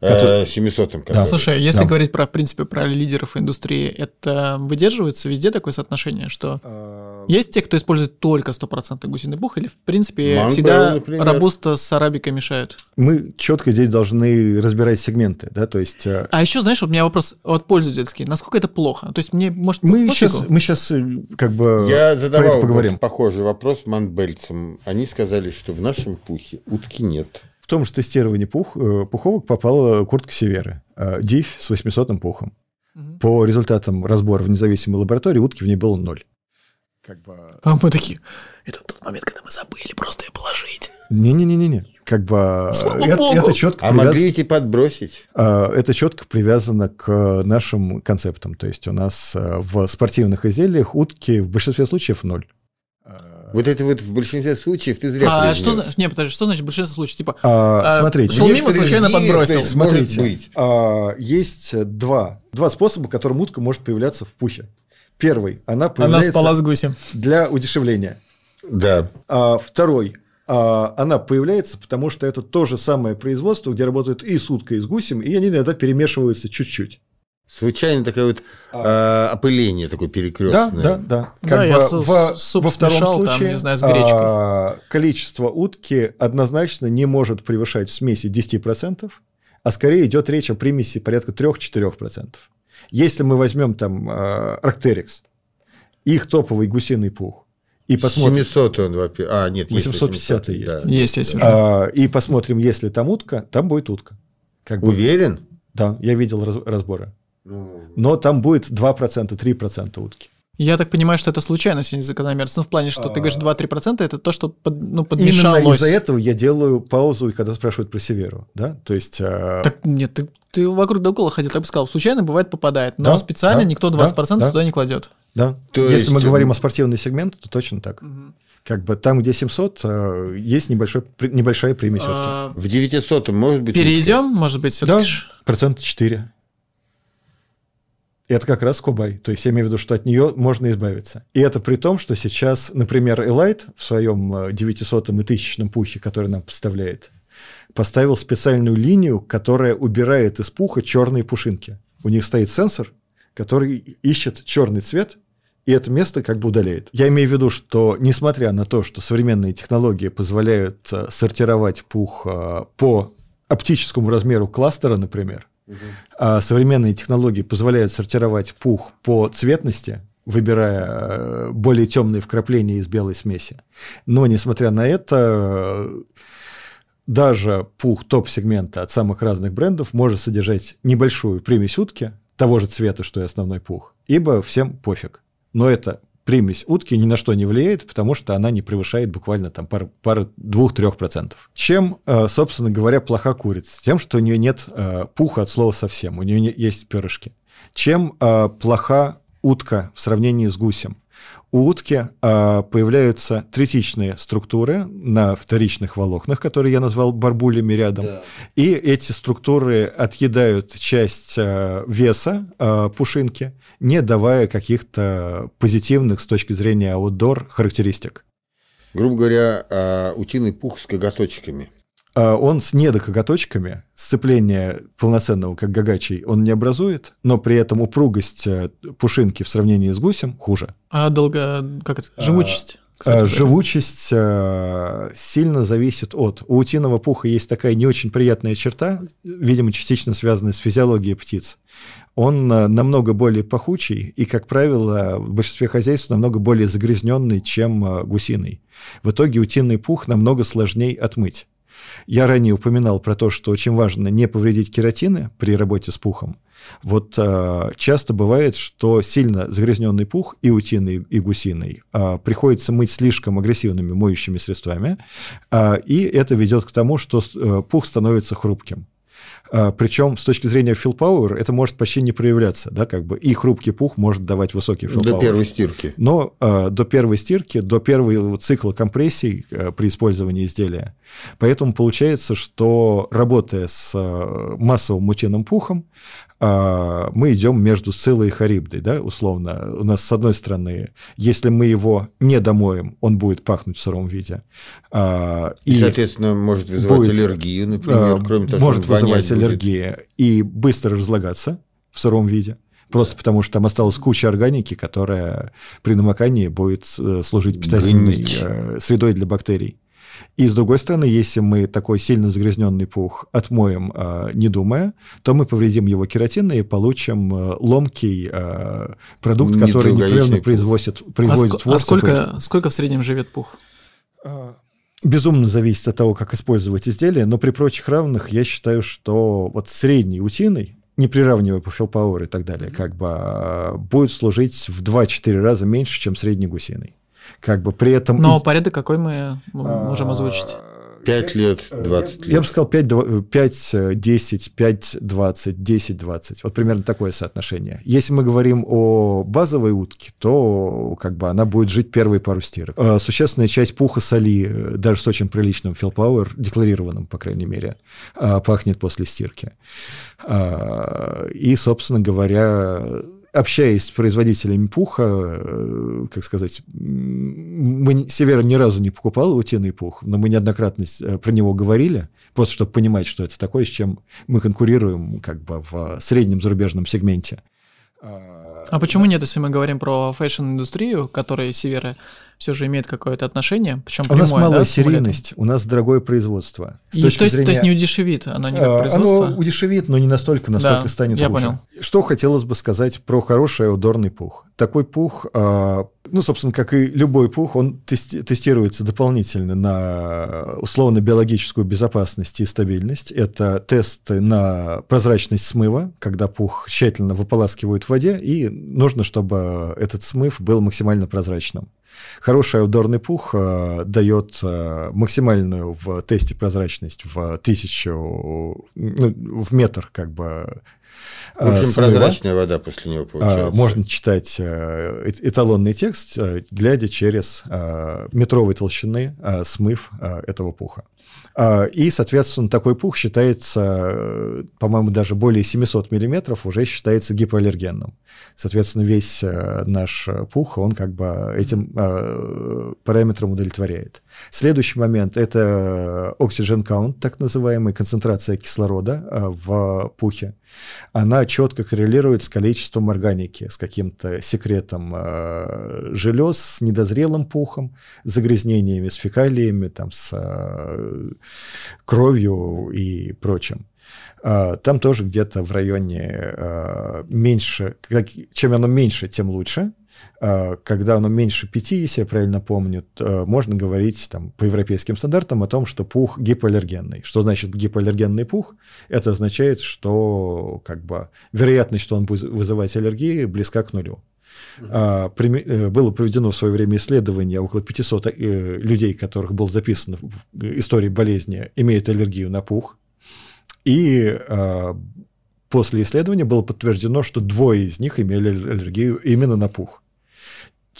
700-м.
Да. Слушай, если да. говорить про, в принципе, про лидеров индустрии, это выдерживается везде такое соотношение, что а... есть те, кто использует только стопроцентный гусиный пух, или, в принципе, Манго, всегда например. рабуста с арабикой мешают?
Мы четко здесь должны разбирать сегменты, да, то есть...
Э, а еще, знаешь, у меня вопрос от пользовательский. Насколько это плохо? То есть мне, может,
мы сейчас, мы сейчас э, как бы
Я задавал про это поговорим. похожий вопрос манбельцам. Они сказали, что в нашем пухе утки нет
том же тестировании пух, э, пуховок попала куртка Северы, э, диф с 800-м пухом. Угу. По результатам разбора в независимой лаборатории утки в ней было ноль.
Как бы... А мы такие, это тот момент, когда мы забыли просто ее положить.
Не-не-не-не. Как бы это, это четко
А привяз... могли подбросить?
А, это четко привязано к нашим концептам. То есть у нас э, в спортивных изделиях утки в большинстве случаев ноль.
Вот это вот в большинстве случаев ты зря
а, что, Не, подожди, что значит в большинстве случаев? Типа,
а, а, смотрите.
Шел мимо, случайно подбросил.
Смотрите, быть. А, есть два, два способа, которым утка может появляться в пухе. Первый, она появляется...
Она спала с гусем.
Для удешевления.
Да.
А, второй, а, она появляется, потому что это то же самое производство, где работают и с уткой, и с гусем, и они иногда перемешиваются чуть-чуть.
Случайно такое вот а, э, опыление такое перекрестное.
Да, да, да.
Как да, бы я в, суп во втором смешал, случае там, не знаю, с гречкой. А,
количество утки однозначно не может превышать в смеси 10%, а скорее идет речь о примеси порядка 3-4%. Если мы возьмем там а, Арктерикс, их топовый гусиный пух, и посмотрим...
700 он, во-первых. А, нет,
850 есть.
Да. Есть, есть.
А, и посмотрим, если там утка, там будет утка.
Как Уверен? Бы...
Да, я видел раз, разборы. Ну. Но там будет 2%, 3% утки.
Я так понимаю, что это случайность, а не закономерность. Ну, в плане, что ты говоришь 2-3% это то, что под, ну, подмешалось.
Именно из-за этого я делаю паузу, и когда спрашивают про Северу, да? То есть...
Э... Так нет, ты, ты вокруг да около ходил, я бы сказал, случайно бывает попадает, но да, специально да, никто 20% да, туда не кладет.
Да, то если есть... мы говорим о спортивный сегмент, то точно так. Угу. Как бы там, где 700, э, есть небольшой, небольшая примесь а...
В 900 может быть...
Перейдем, может быть, все-таки?
Да, процент 4. Это как раз Кубай. То есть я имею в виду, что от нее можно избавиться. И это при том, что сейчас, например, Elite в своем 900 и 1000 пухе, который нам поставляет, поставил специальную линию, которая убирает из пуха черные пушинки. У них стоит сенсор, который ищет черный цвет, и это место как бы удаляет. Я имею в виду, что несмотря на то, что современные технологии позволяют э, сортировать пух э, по оптическому размеру кластера, например, а современные технологии позволяют сортировать пух по цветности, выбирая э, более темные вкрапления из белой смеси. Но, несмотря на это, даже пух топ-сегмента от самых разных брендов может содержать небольшую примесь утки, того же цвета, что и основной пух, ибо всем пофиг. Но это примесь утки ни на что не влияет, потому что она не превышает буквально там пару, пару двух-трех процентов. Чем, э, собственно говоря, плоха курица? Тем, что у нее нет э, пуха от слова совсем, у нее есть перышки. Чем э, плоха утка в сравнении с гусем? У утки а, появляются третичные структуры на вторичных волокнах, которые я назвал барбулями рядом. Да. И эти структуры отъедают часть а, веса а, пушинки, не давая каких-то позитивных с точки зрения аутдор характеристик.
Грубо говоря, а, утиный пух с коготочками –
он с недокоготочками, сцепление полноценного, как гагачий, он не образует, но при этом упругость э, пушинки в сравнении с гусем хуже.
А долго, как это, живучесть?
Кстати, Живучесть э, сильно зависит от... У утиного пуха есть такая не очень приятная черта, видимо, частично связанная с физиологией птиц. Он э, намного более пахучий и, как правило, в большинстве хозяйств намного более загрязненный, чем гусиный. В итоге утиный пух намного сложнее отмыть. Я ранее упоминал про то, что очень важно не повредить кератины при работе с пухом. Вот э, часто бывает, что сильно загрязненный пух и утиный, и гусиный э, приходится мыть слишком агрессивными моющими средствами, э, и это ведет к тому, что э, пух становится хрупким. А, Причем с точки зрения fill power это может почти не проявляться, да, как бы и хрупкий пух может давать высокий fill
До первой стирки.
Но э, до первой стирки, до первого цикла компрессий э, при использовании изделия. Поэтому получается, что работая с э, массовым мутиным пухом, а, мы идем между Сциллой и Харибдой, да, условно. У нас, с одной стороны, если мы его не домоем, он будет пахнуть в сыром виде.
А, и, и соответственно, может вызывать будет, аллергию, например,
а, кроме того, Может вызывать аллергию и быстро разлагаться в сыром виде. Просто потому, что там осталась куча органики, которая при намокании будет э, служить питательной Гнить. Э, средой для бактерий. И с другой стороны, если мы такой сильно загрязненный пух отмоем, э, не думая, то мы повредим его кератин и получим э, ломкий э, продукт, который непрерывно производит, производит
а, а сколько, сколько в среднем живет пух?
А, безумно зависит от того, как использовать изделие, но при прочих равных я считаю, что вот средний утиный, не приравнивая по филпауэр и так далее, как бы будет служить в 2-4 раза меньше, чем средний гусиный. Как бы при этом...
Но порядок какой мы можем озвучить?
5 лет, 20 лет.
Я бы сказал 5, 5 10, 5, 20, 10, 20. Вот примерно такое соотношение. Если мы говорим о базовой утке, то как бы она будет жить первые пару стирок. А существенная часть пуха соли, э, даже с очень приличным филпауэр, декларированным, по крайней мере, пахнет после стирки. И, собственно говоря, общаясь с производителями пуха, э, как сказать, мы Севера ни разу не покупал утиный пух, но мы неоднократно э, про него говорили, просто чтобы понимать, что это такое, с чем мы конкурируем как бы в среднем зарубежном сегменте.
А почему нет, если мы говорим про фэшн-индустрию, которая Севера все же имеет какое-то отношение, причем
У нас малая да, серийность, у нас дорогое производство.
С И, то, есть, зрения... то есть не удешевит, оно не как а,
производство? Оно удешевит, но не настолько, насколько да, станет
я
хуже.
Понял.
Что хотелось бы сказать про хороший аудорный пух. Такой пух, а, ну, собственно, как и любой пух, он тести- тестируется дополнительно на условно-биологическую безопасность и стабильность. Это тесты на прозрачность смыва, когда пух тщательно выполаскивают в воде, и нужно, чтобы этот смыв был максимально прозрачным. Хороший аудорный пух э, дает э, максимальную в тесте прозрачность в тысячу, ну, в метр как бы
в общем, смыва. прозрачная вода после него получается.
Можно читать э, эталонный текст, э, глядя через э, метровой толщины смыв этого пуха. А, и, соответственно, такой пух считается, по-моему, даже более 700 миллиметров уже считается гипоаллергенным. Соответственно, весь наш пух, он как бы этим параметром удовлетворяет. Следующий момент – это oxygen count, так называемый, концентрация кислорода в пухе. Она четко коррелирует с количеством органики, с каким-то секретом желез, с недозрелым пухом, загрязнениями, с фекалиями, там, с кровью и прочим. Там тоже где-то в районе меньше, чем оно меньше, тем лучше. А, когда оно меньше 5, если я правильно помню, можно говорить там, по европейским стандартам о том, что пух гипоаллергенный. Что значит гипоаллергенный пух? Это означает, что как бы, вероятность, что он будет вызывать аллергии, близка к нулю. А, э, было проведено в свое время исследование около 500 э, людей, которых был записан в истории болезни, имеют аллергию на пух. И а, после исследования было подтверждено, что двое из них имели аллергию именно на пух.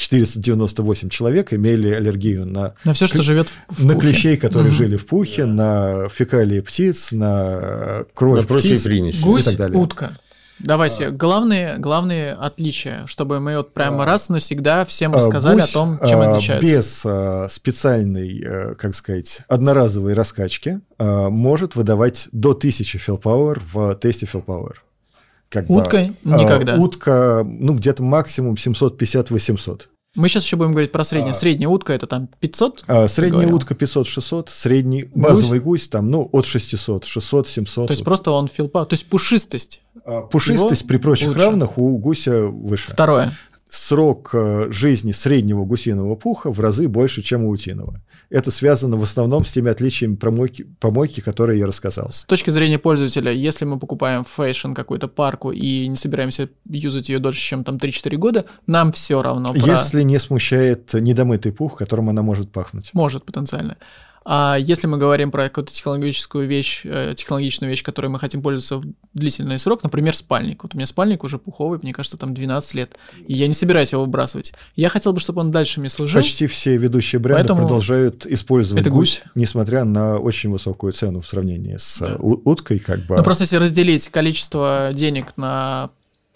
498 человек имели аллергию на...
На все, что живет
в, в На клещей, которые угу. жили в пухе, на фекалии птиц, на кровь на птиц
Гусь, и так далее. утка. Давайте, а. главные, главные отличия, чтобы мы вот прямо а. раз навсегда всем рассказали Гусь, о том, чем а, отличаются.
Без а, специальной, а, как сказать, одноразовой раскачки а, может выдавать до 1000 филпауэр в тесте филпауэр.
Как Уткой бы, никогда.
Утка, ну, где-то максимум 750-800.
Мы сейчас еще будем говорить про среднее. А, средняя утка это там 500?
А, средняя утка 500-600, средний гусь? базовый гусь там, ну, от 600, 600-700. То
есть вот. просто он филпа, то есть пушистость.
А, пушистость при прочих лучше. равных у гуся выше.
Второе.
Срок э, жизни среднего гусиного пуха в разы больше, чем у утиного. Это связано в основном с теми отличиями помойки, помойки, которые я рассказал.
С точки зрения пользователя, если мы покупаем fashion какую-то парку и не собираемся юзать ее дольше, чем там 3-4 года, нам все равно.
Про... Если не смущает недомытый пух, которым она может пахнуть.
Может потенциально. А если мы говорим про какую-то технологическую вещь, э, технологичную вещь, которой мы хотим пользоваться в длительный срок, например, спальник. Вот у меня спальник уже пуховый, мне кажется, там 12 лет, и я не собираюсь его выбрасывать. Я хотел бы, чтобы он дальше мне служил.
Почти все ведущие бренды Поэтому продолжают использовать это гусь, гусь, несмотря на очень высокую цену в сравнении с да. уткой, как бы.
Ну просто если разделить количество денег на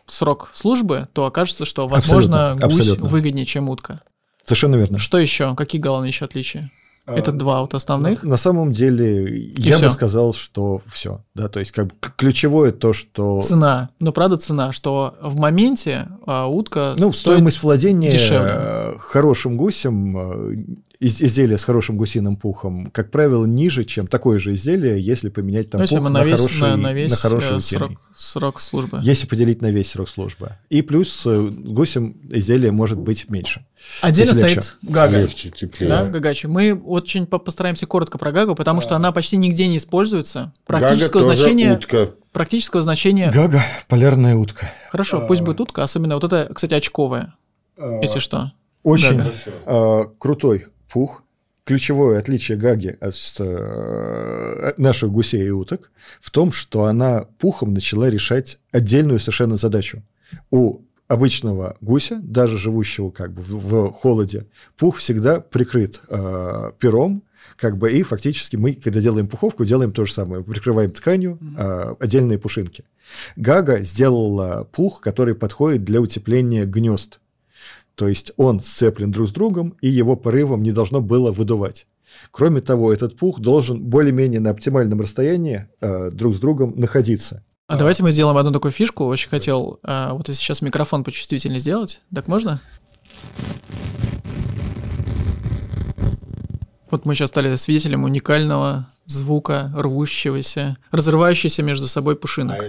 срок службы, то окажется, что, возможно, абсолютно, гусь абсолютно. выгоднее, чем утка.
Совершенно верно.
Что еще? Какие главные еще отличия? А, Это два вот основных.
На, на самом деле, и я все. бы сказал, что все. Да, то есть, как бы ключевое то, что.
Цена. Ну, правда, цена, что в моменте а, утка.
Ну, стоимость владения дешевле. хорошим гусем а, изделие с хорошим гусиным пухом, как правило, ниже, чем такое же изделие, если поменять там ну, пух на, на, весь, хороший, на, на, весь на хороший
э, срок, срок службы.
Если поделить на весь срок службы. И плюс э, гусем изделие может быть меньше.
Отдельно стоит легче. Гага. Легче, теплее. Да, Гагачи. Мы очень постараемся коротко про Гагу, потому что она почти нигде не используется. Практического Гага значения... Утка. Практического значения...
Гага – полярная утка.
Хорошо, а... пусть будет утка, особенно вот это, кстати, очковая, а... если что.
Очень э, крутой пух. Ключевое отличие гаги от э, наших гусей и уток в том, что она пухом начала решать отдельную совершенно задачу. У обычного гуся, даже живущего как бы в, в холоде, пух всегда прикрыт э, пером, как бы, и фактически мы, когда делаем пуховку, делаем то же самое. Прикрываем тканью э, отдельные пушинки. Гага сделала пух, который подходит для утепления гнезд. То есть он сцеплен друг с другом, и его порывом не должно было выдувать. Кроме того, этот пух должен более-менее на оптимальном расстоянии э, друг с другом находиться.
А давайте мы сделаем одну такую фишку. Очень хотел, э, вот если сейчас микрофон почувствительнее сделать, так можно? Вот мы сейчас стали свидетелем уникального звука рвущегося, разрывающегося между собой пушинок.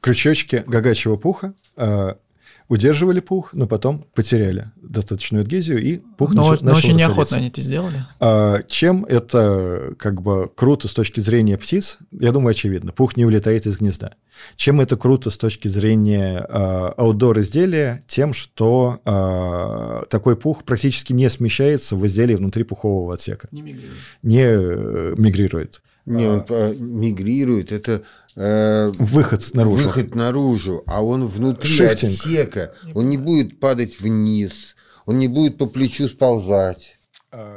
Крючочки гагачьего пуха э, удерживали пух, но потом потеряли достаточную адгезию, и пух но, начал,
но очень неохотно они это сделали.
А, чем это как бы круто с точки зрения птиц? Я думаю, очевидно. Пух не улетает из гнезда. Чем это круто с точки зрения а, аутдор изделия? Тем, что а, такой пух практически не смещается в изделии внутри пухового отсека.
Не мигрирует.
Не э, мигрирует.
Не, он а, мигрирует. Это
э, выход наружу.
Выход наружу, а он внутри Шифтинг. отсека. Он не будет падать вниз, он не будет по плечу сползать.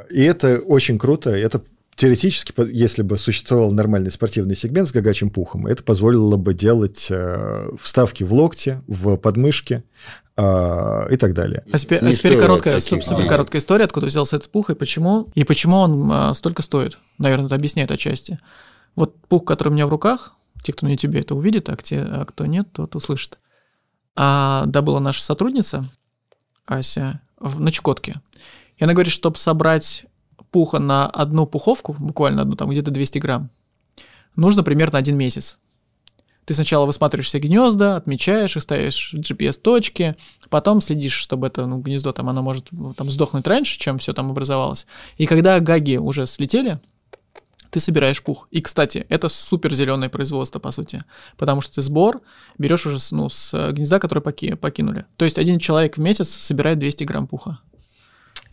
И это очень круто. Это теоретически, если бы существовал нормальный спортивный сегмент с гагачим пухом, это позволило бы делать э, вставки в локте, в подмышке э, и так далее.
А теперь, а теперь короткая, супер короткая история, откуда взялся этот пух и почему, и почему он э, столько стоит. Наверное, это объясняет отчасти. Вот пух, который у меня в руках, те, кто на YouTube это увидит, а, те, а кто нет, тот услышит. А да была наша сотрудница, Ася, в, на Чукотке. И она говорит, чтобы собрать пуха на одну пуховку, буквально одну, там где-то 200 грамм, нужно примерно один месяц. Ты сначала высматриваешь все гнезда, отмечаешь их, ставишь GPS-точки, потом следишь, чтобы это ну, гнездо там, оно может там сдохнуть раньше, чем все там образовалось. И когда гаги уже слетели, ты собираешь пух. И, кстати, это супер зеленое производство, по сути, потому что ты сбор берешь уже ну, с гнезда, которые поки, покинули. То есть один человек в месяц собирает 200 грамм пуха.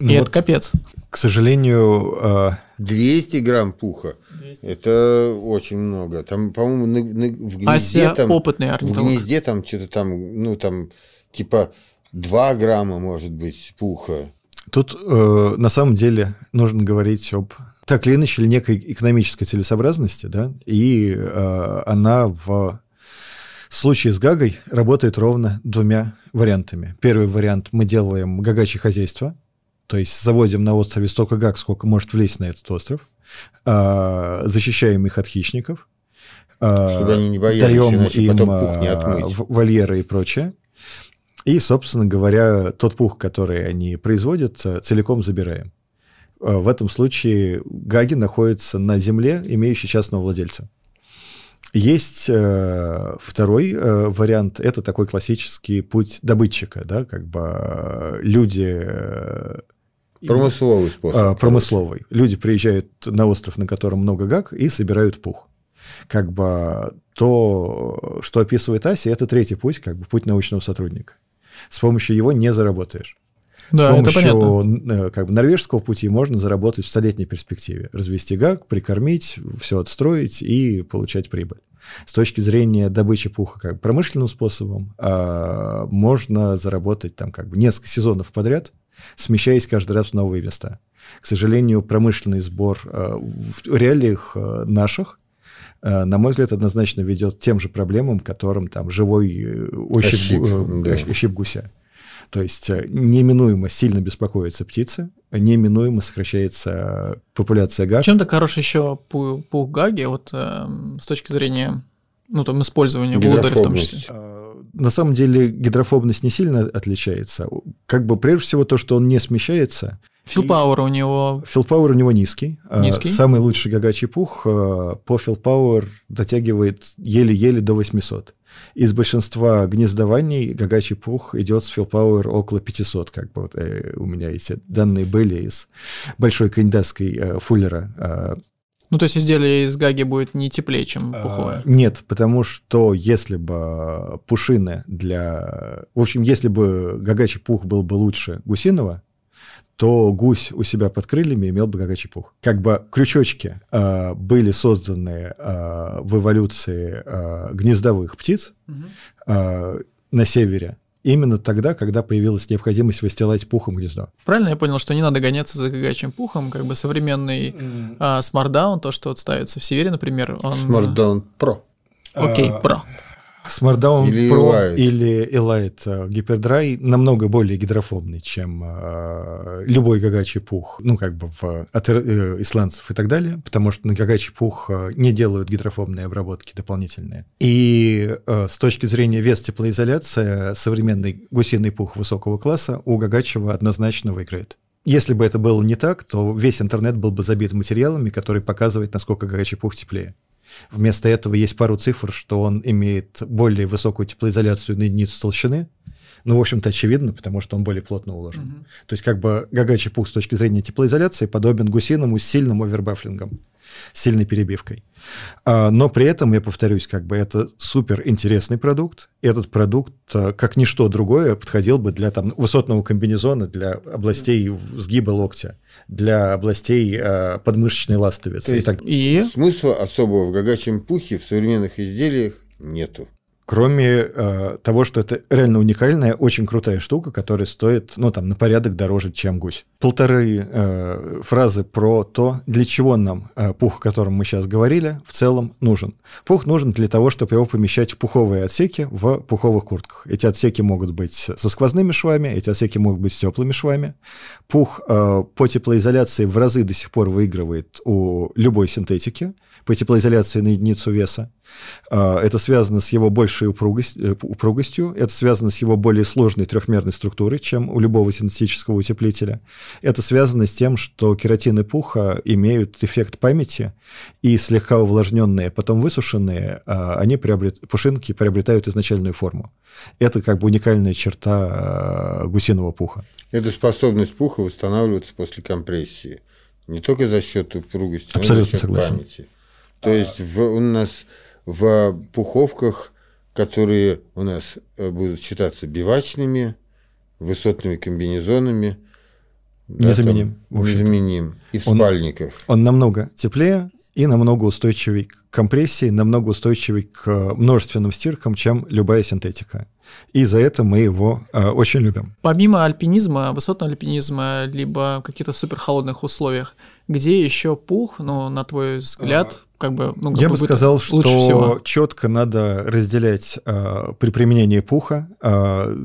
Ну и вот, это капец.
К сожалению...
200 а, грамм пуха. 200. Это очень много. Там, по-моему, на, на, в гнезде Ася там...
опытный
В гнезде там что-то там, ну, там, типа 2 грамма, может быть, пуха.
Тут э, на самом деле нужно говорить об так или иначе некой экономической целесообразности, да, и э, она в случае с Гагой работает ровно двумя вариантами. Первый вариант – мы делаем гагачье хозяйство, то есть заводим на острове столько гаг, сколько может влезть на этот остров, э, защищаем их от хищников,
э, Чтобы они не боялись,
даем им э, вольеры и прочее. И, собственно говоря, тот пух, который они производят, целиком забираем. В этом случае гаги находятся на земле, имеющей частного владельца. Есть э, второй э, вариант, это такой классический путь добытчика, да, как бы э, люди... Э,
промысловый способ. Э,
промысловый. Короче. Люди приезжают на остров, на котором много гак, и собирают пух. Как бы то, что описывает Ася, это третий путь, как бы путь научного сотрудника. С помощью его не заработаешь. Да, С помощью как бы, норвежского пути можно заработать в столетней перспективе. Развести гак, прикормить, все отстроить и получать прибыль. С точки зрения добычи пуха как промышленным способом а, можно заработать там как бы несколько сезонов подряд, смещаясь каждый раз в новые места. К сожалению, промышленный сбор а, в реалиях а, наших на мой взгляд, однозначно ведет тем же проблемам, которым там живой э, ощип, ощип, э, да. ощип гуся. То есть э, неминуемо сильно беспокоятся птицы, неминуемо сокращается популяция гаг.
Чем-то хорош еще пух гаги, вот э, с точки зрения ну, там, использования в лодере в том числе.
А, на самом деле гидрофобность не сильно отличается. Как бы прежде всего то, что он не смещается,
Филпауэр у него...
Филпауэр у него низкий.
А, низкий.
Самый лучший гагачий пух по филпауэр дотягивает еле-еле до 800. Из большинства гнездований гагачий пух идет с филпауэр около 500, как бы вот, э, у меня эти данные были из большой кандидатской э, фуллера. Э,
ну, то есть изделие из гаги будет не теплее, чем пуховое?
А, нет, потому что если бы пушины для... В общем, если бы гагачий пух был бы лучше гусиного, то гусь у себя под крыльями имел бы горячий пух. Как бы крючочки э, были созданы э, в эволюции э, гнездовых птиц угу. э, на севере именно тогда, когда появилась необходимость выстилать пухом гнездо.
Правильно я понял, что не надо гоняться за гагачим пухом, как бы современный mm. а, то, что вот ставится в Севере, например, он...
Smartdown Pro.
Окей, okay, Pro.
Smartdown или Pro Elite. или Elite Hyperdry намного более гидрофобный, чем э, любой гагачий пух, ну, как бы в, от э, исландцев и так далее, потому что на гагачий пух э, не делают гидрофобные обработки дополнительные. И э, с точки зрения вес теплоизоляции современный гусиный пух высокого класса у гагачего однозначно выиграет. Если бы это было не так, то весь интернет был бы забит материалами, которые показывают, насколько горячий пух теплее. Вместо этого есть пару цифр, что он имеет более высокую теплоизоляцию на единицу толщины. Ну, в общем-то, очевидно, потому что он более плотно уложен. Угу. То есть, как бы гагачий пух с точки зрения теплоизоляции подобен гусиному с сильным овербафлингом сильной перебивкой. А, но при этом, я повторюсь, как бы это супер интересный продукт. Этот продукт, а, как ничто другое, подходил бы для там, высотного комбинезона, для областей сгиба локтя, для областей э, подмышечной ластовицы.
и, так... и смысла особого в гагачем пухе в современных изделиях нету
кроме э, того, что это реально уникальная, очень крутая штука, которая стоит, ну, там, на порядок дороже, чем гусь. Полторы э, фразы про то, для чего нам э, пух, о котором мы сейчас говорили, в целом нужен. Пух нужен для того, чтобы его помещать в пуховые отсеки в пуховых куртках. Эти отсеки могут быть со сквозными швами, эти отсеки могут быть с теплыми швами. Пух э, по теплоизоляции в разы до сих пор выигрывает у любой синтетики по теплоизоляции на единицу веса. А, это связано с его большей упругостью, э, упругостью, это связано с его более сложной трехмерной структурой, чем у любого синтетического утеплителя. Это связано с тем, что кератины пуха имеют эффект памяти, и слегка увлажненные, потом высушенные, а, они приобрет... пушинки приобретают изначальную форму. Это как бы уникальная черта а, гусиного пуха.
Это способность пуха восстанавливаться после компрессии. Не только за счет упругости,
Абсолютно но и
за счет
согласен.
памяти. То есть в, у нас в пуховках, которые у нас э, будут считаться бивачными, высотными комбинезонами.
Незаменим.
Да, там, незаменим. И в он, спальниках.
Он намного теплее и намного устойчивее к компрессии, намного устойчивее к множественным стиркам, чем любая синтетика. И за это мы его э, очень любим.
Помимо альпинизма, высотного альпинизма, либо в каких-то суперхолодных условиях, где еще пух, ну, на твой взгляд, а как бы, ну,
Я бы сказал, что всего. четко надо разделять э, при применении пуха э,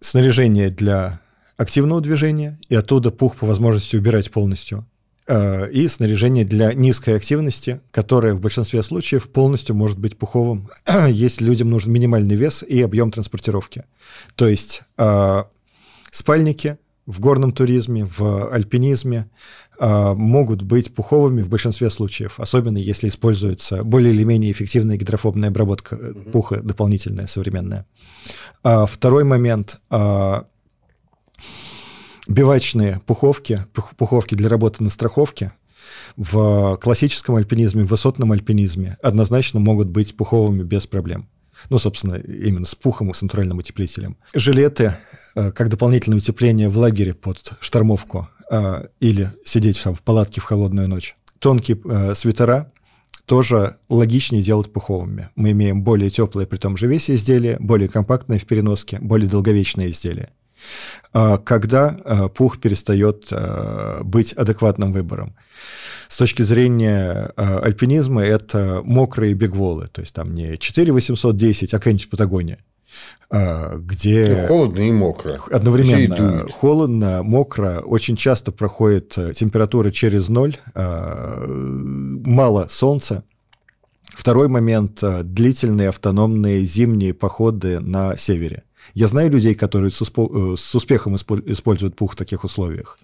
снаряжение для активного движения и оттуда пух по возможности убирать полностью э, и снаряжение для низкой активности, которое в большинстве случаев полностью может быть пуховым, если людям нужен минимальный вес и объем транспортировки. То есть э, спальники, в горном туризме, в альпинизме могут быть пуховыми в большинстве случаев, особенно если используется более или менее эффективная гидрофобная обработка mm-hmm. пуха, дополнительная, современная. А второй момент э, бивачные пуховки, пуховки для работы на страховке в классическом альпинизме, в высотном альпинизме однозначно могут быть пуховыми без проблем. Ну, собственно, именно с пухом и с натуральным утеплителем. Жилеты, э, как дополнительное утепление в лагере под штормовку э, или сидеть сам в палатке в холодную ночь. Тонкие э, свитера тоже логичнее делать пуховыми. Мы имеем более теплое при том же весе изделия, более компактное в переноске, более долговечное изделие. А когда а, пух перестает а, быть адекватным выбором. С точки зрения альпинизма это мокрые бигволы, то есть там не 4810, а какая-нибудь Патагония где...
И холодно и мокро.
Одновременно холодно, мокро, очень часто проходит э, температура через ноль, мало солнца. Второй момент – длительные автономные зимние походы на севере. Я знаю людей, которые с, успо- э, с успехом используют пух в таких условиях,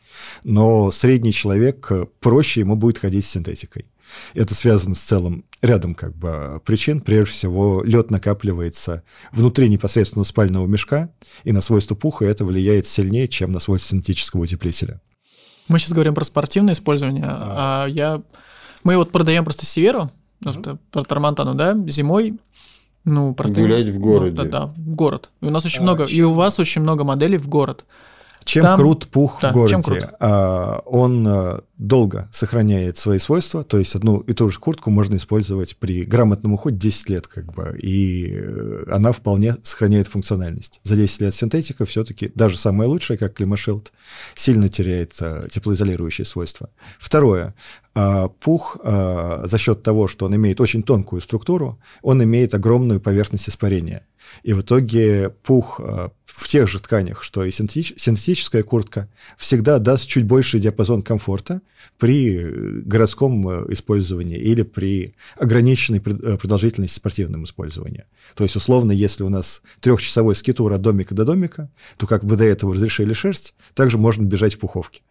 но средний человек э, проще ему будет ходить с синтетикой. Это связано с целым рядом как бы причин. Прежде всего, лед накапливается внутри непосредственно спального мешка, и на свойства пуха это влияет сильнее, чем на свойства синтетического утеплителя.
Мы сейчас говорим про спортивное использование, а, а я... Мы вот продаем просто Северу, mm-hmm. про Тормантану, да, зимой ну,
простым... Гулять в городе.
Да, да, в город. И у нас очень а, много, чем? и у вас очень много моделей в город.
Чем Там... крут пух да, в городе? Чем крут? А, он а, долго сохраняет свои свойства, то есть одну и ту же куртку можно использовать при грамотном уходе 10 лет, как бы, и э, она вполне сохраняет функциональность. За 10 лет синтетика все-таки, даже самая лучшая, как Климашилд, сильно теряет а, теплоизолирующие свойства. Второе. А, пух а, за счет того, что он имеет очень тонкую структуру, он имеет огромную поверхность испарения. И в итоге пух э, в тех же тканях, что и синтетическая куртка, всегда даст чуть больший диапазон комфорта при э, городском э, использовании или при ограниченной продолжительности спортивном использовании. То есть, условно, если у нас трехчасовой скитур от домика до домика, то как бы до этого разрешили шерсть, также можно бежать в пуховке.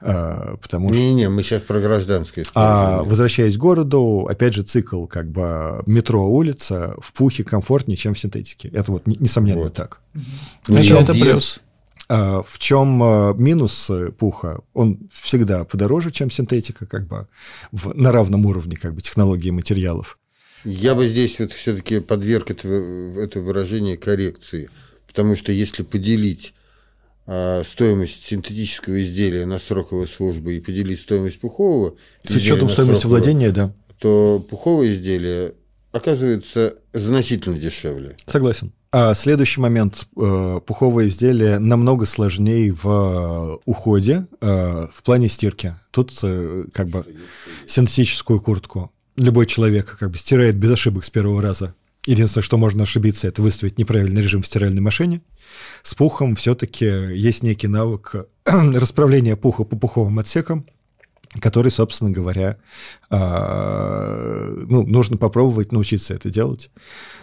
А, потому что... Не-не, мы сейчас про гражданское
А возвращаясь к городу, опять же, цикл как бы метро, улица в пухе комфортнее, чем в синтетике. Это вот несомненно вот. так.
Значит, это плюс.
А, в чем а, минус пуха? Он всегда подороже, чем синтетика, как бы в, на равном уровне как бы технологии материалов.
Я бы здесь вот все-таки подверг это, это выражение коррекции, потому что если поделить стоимость синтетического изделия на сроковой службы и поделить стоимость пухового
с учетом стоимости владения, да,
то пуховое изделие оказывается значительно дешевле.
Согласен. А следующий момент. Э, пуховое изделие намного сложнее в э, уходе, э, в плане стирки. Тут как бы синтетическую куртку любой человек как бы стирает без ошибок с первого раза. Единственное, что можно ошибиться, это выставить неправильный режим в стиральной машине. С пухом все-таки есть некий навык расправления пуха по пуховым отсекам, который, собственно говоря, а, ну, нужно попробовать научиться это делать.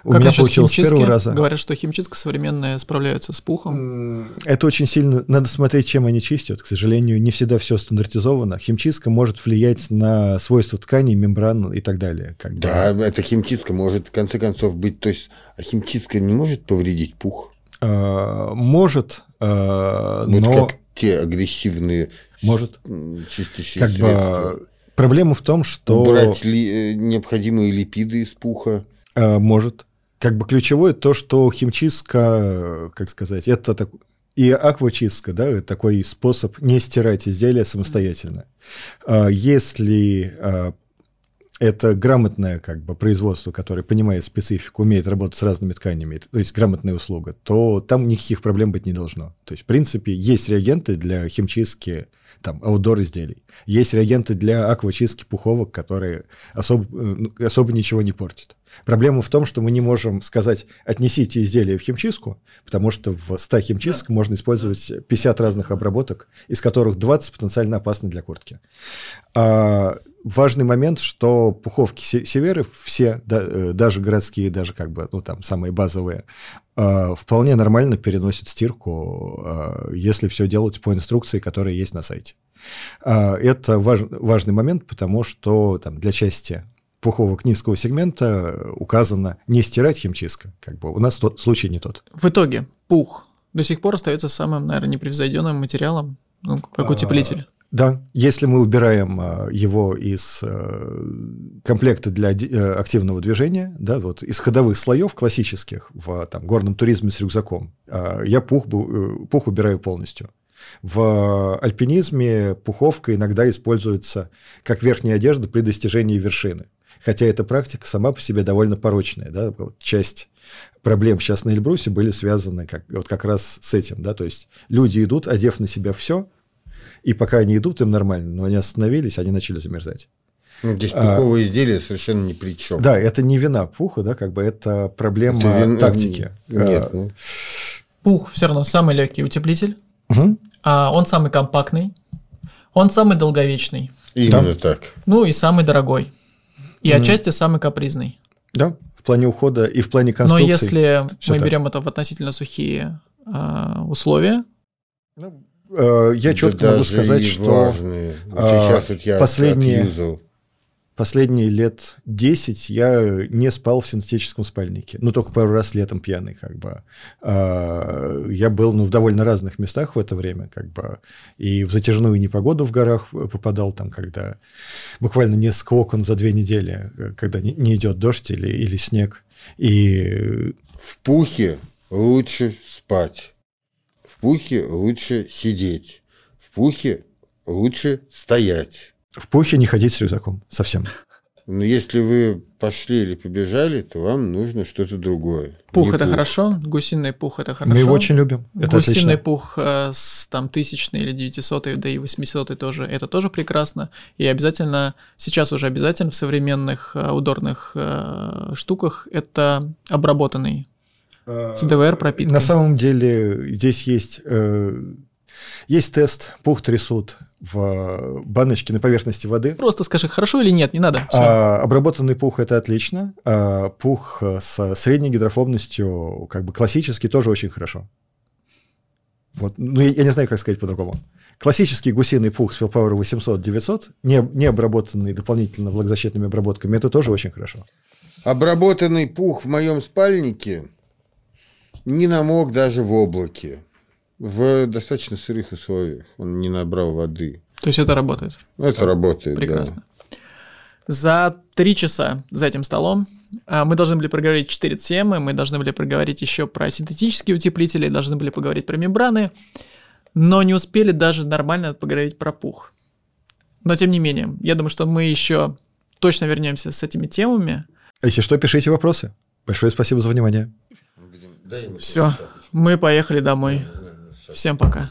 У как меня получилось с первого раза. Говорят, что химчистка современная справляется с пухом.
Это очень сильно... Надо смотреть, чем они чистят. К сожалению, не всегда все стандартизовано. Химчистка может влиять на свойства тканей, мембран и так далее.
Как да, бы. эта химчистка может, в конце концов, быть... То есть, а химчистка не может повредить пух?
А, может, а,
вот
но...
как те агрессивные
может
чистящие как средства.
Бы, проблема в том, что...
Убрать ли, э, необходимые липиды из пуха?
А, может. Как бы ключевое то, что химчистка, как сказать, это так, и аквачистка, да, такой способ не стирать изделия самостоятельно. Если это грамотное как бы производство, которое понимает специфику, умеет работать с разными тканями, то есть грамотная услуга, то там никаких проблем быть не должно. То есть, в принципе, есть реагенты для химчистки там, аудор изделий. Есть реагенты для аквачистки пуховок, которые особо, э, ну, особо ничего не портят. Проблема в том, что мы не можем сказать, отнесите изделие в химчистку, потому что в 100 химчистках да. можно использовать 50 разных обработок, из которых 20 потенциально опасны для куртки. А важный момент, что пуховки северы все, да, э, даже городские, даже как бы, ну, там, самые базовые, э, вполне нормально переносят стирку, э, если все делать по инструкции, которая есть на сайте. Э, это важ, важный момент, потому что там, для части пуховок низкого сегмента указано не стирать химчистка. Как бы у нас тот случай не тот.
В итоге пух до сих пор остается самым, наверное, непревзойденным материалом, ну, как утеплитель.
Да, если мы убираем а, его из э, комплекта для э, активного движения, да, вот из ходовых слоев классических в там, горном туризме с рюкзаком, а, я пух, э, пух убираю полностью. В альпинизме пуховка иногда используется как верхняя одежда при достижении вершины. Хотя эта практика сама по себе довольно порочная. Да? Часть проблем сейчас на Эльбрусе были связаны как, вот как раз с этим. Да? То есть люди идут, одев на себя все – и пока они идут, им нормально, но они остановились, они начали замерзать.
Ну, здесь а, пуховые а, изделия совершенно ни при чем.
Да, это не вина пуха, да, как бы это проблема это вин... тактики.
Нет. А, ну... Пух все равно самый легкий утеплитель. Угу. А, он самый компактный. Он самый долговечный.
Именно да? так.
Ну и самый дорогой. И mm. отчасти самый капризный.
Да, в плане ухода и в плане конструкции.
Но если мы так. берем это в относительно сухие э, условия,
ну, Э, я четко да могу сказать, что важные. сейчас вот я последние, последние лет 10 я не спал в синтетическом спальнике. Ну, только пару раз летом пьяный, как бы. А, я был ну, в довольно разных местах в это время, как бы. И в затяжную непогоду в горах попадал там, когда буквально несколько окон за две недели, когда не идет дождь или, или снег. И...
В пухе лучше спать пухе лучше сидеть, в пухе лучше стоять.
В пухе не ходить с рюкзаком совсем.
Но если вы пошли или побежали, то вам нужно что-то другое.
Пух не это пух. хорошо, гусиный пух это хорошо.
Мы его очень любим.
Это гусиный отлично. пух э, с там тысячный или 900, да и 800 тоже, это тоже прекрасно. И обязательно, сейчас уже обязательно в современных э, удорных э, штуках это обработанный с ДВР пропиткой.
На самом деле здесь есть, э, есть тест, пух трясут в баночке на поверхности воды.
Просто скажи, хорошо или нет, не надо.
А, обработанный пух это отлично. А пух с средней гидрофобностью, как бы классический, тоже очень хорошо. Вот. Ну, я, я не знаю, как сказать по-другому. Классический гусиный пух с Willpower 800-900, не, не обработанный дополнительно влагозащитными обработками, это тоже очень хорошо.
Обработанный пух в моем спальнике не намок даже в облаке. В достаточно сырых условиях. Он не набрал воды.
То есть это работает?
Это работает,
Прекрасно. Да. За три часа за этим столом а, мы должны были проговорить четыре темы, мы должны были проговорить еще про синтетические утеплители, должны были поговорить про мембраны, но не успели даже нормально поговорить про пух. Но тем не менее, я думаю, что мы еще точно вернемся с этими темами.
Если что, пишите вопросы. Большое спасибо за внимание.
Все, мы поехали домой. Всем пока.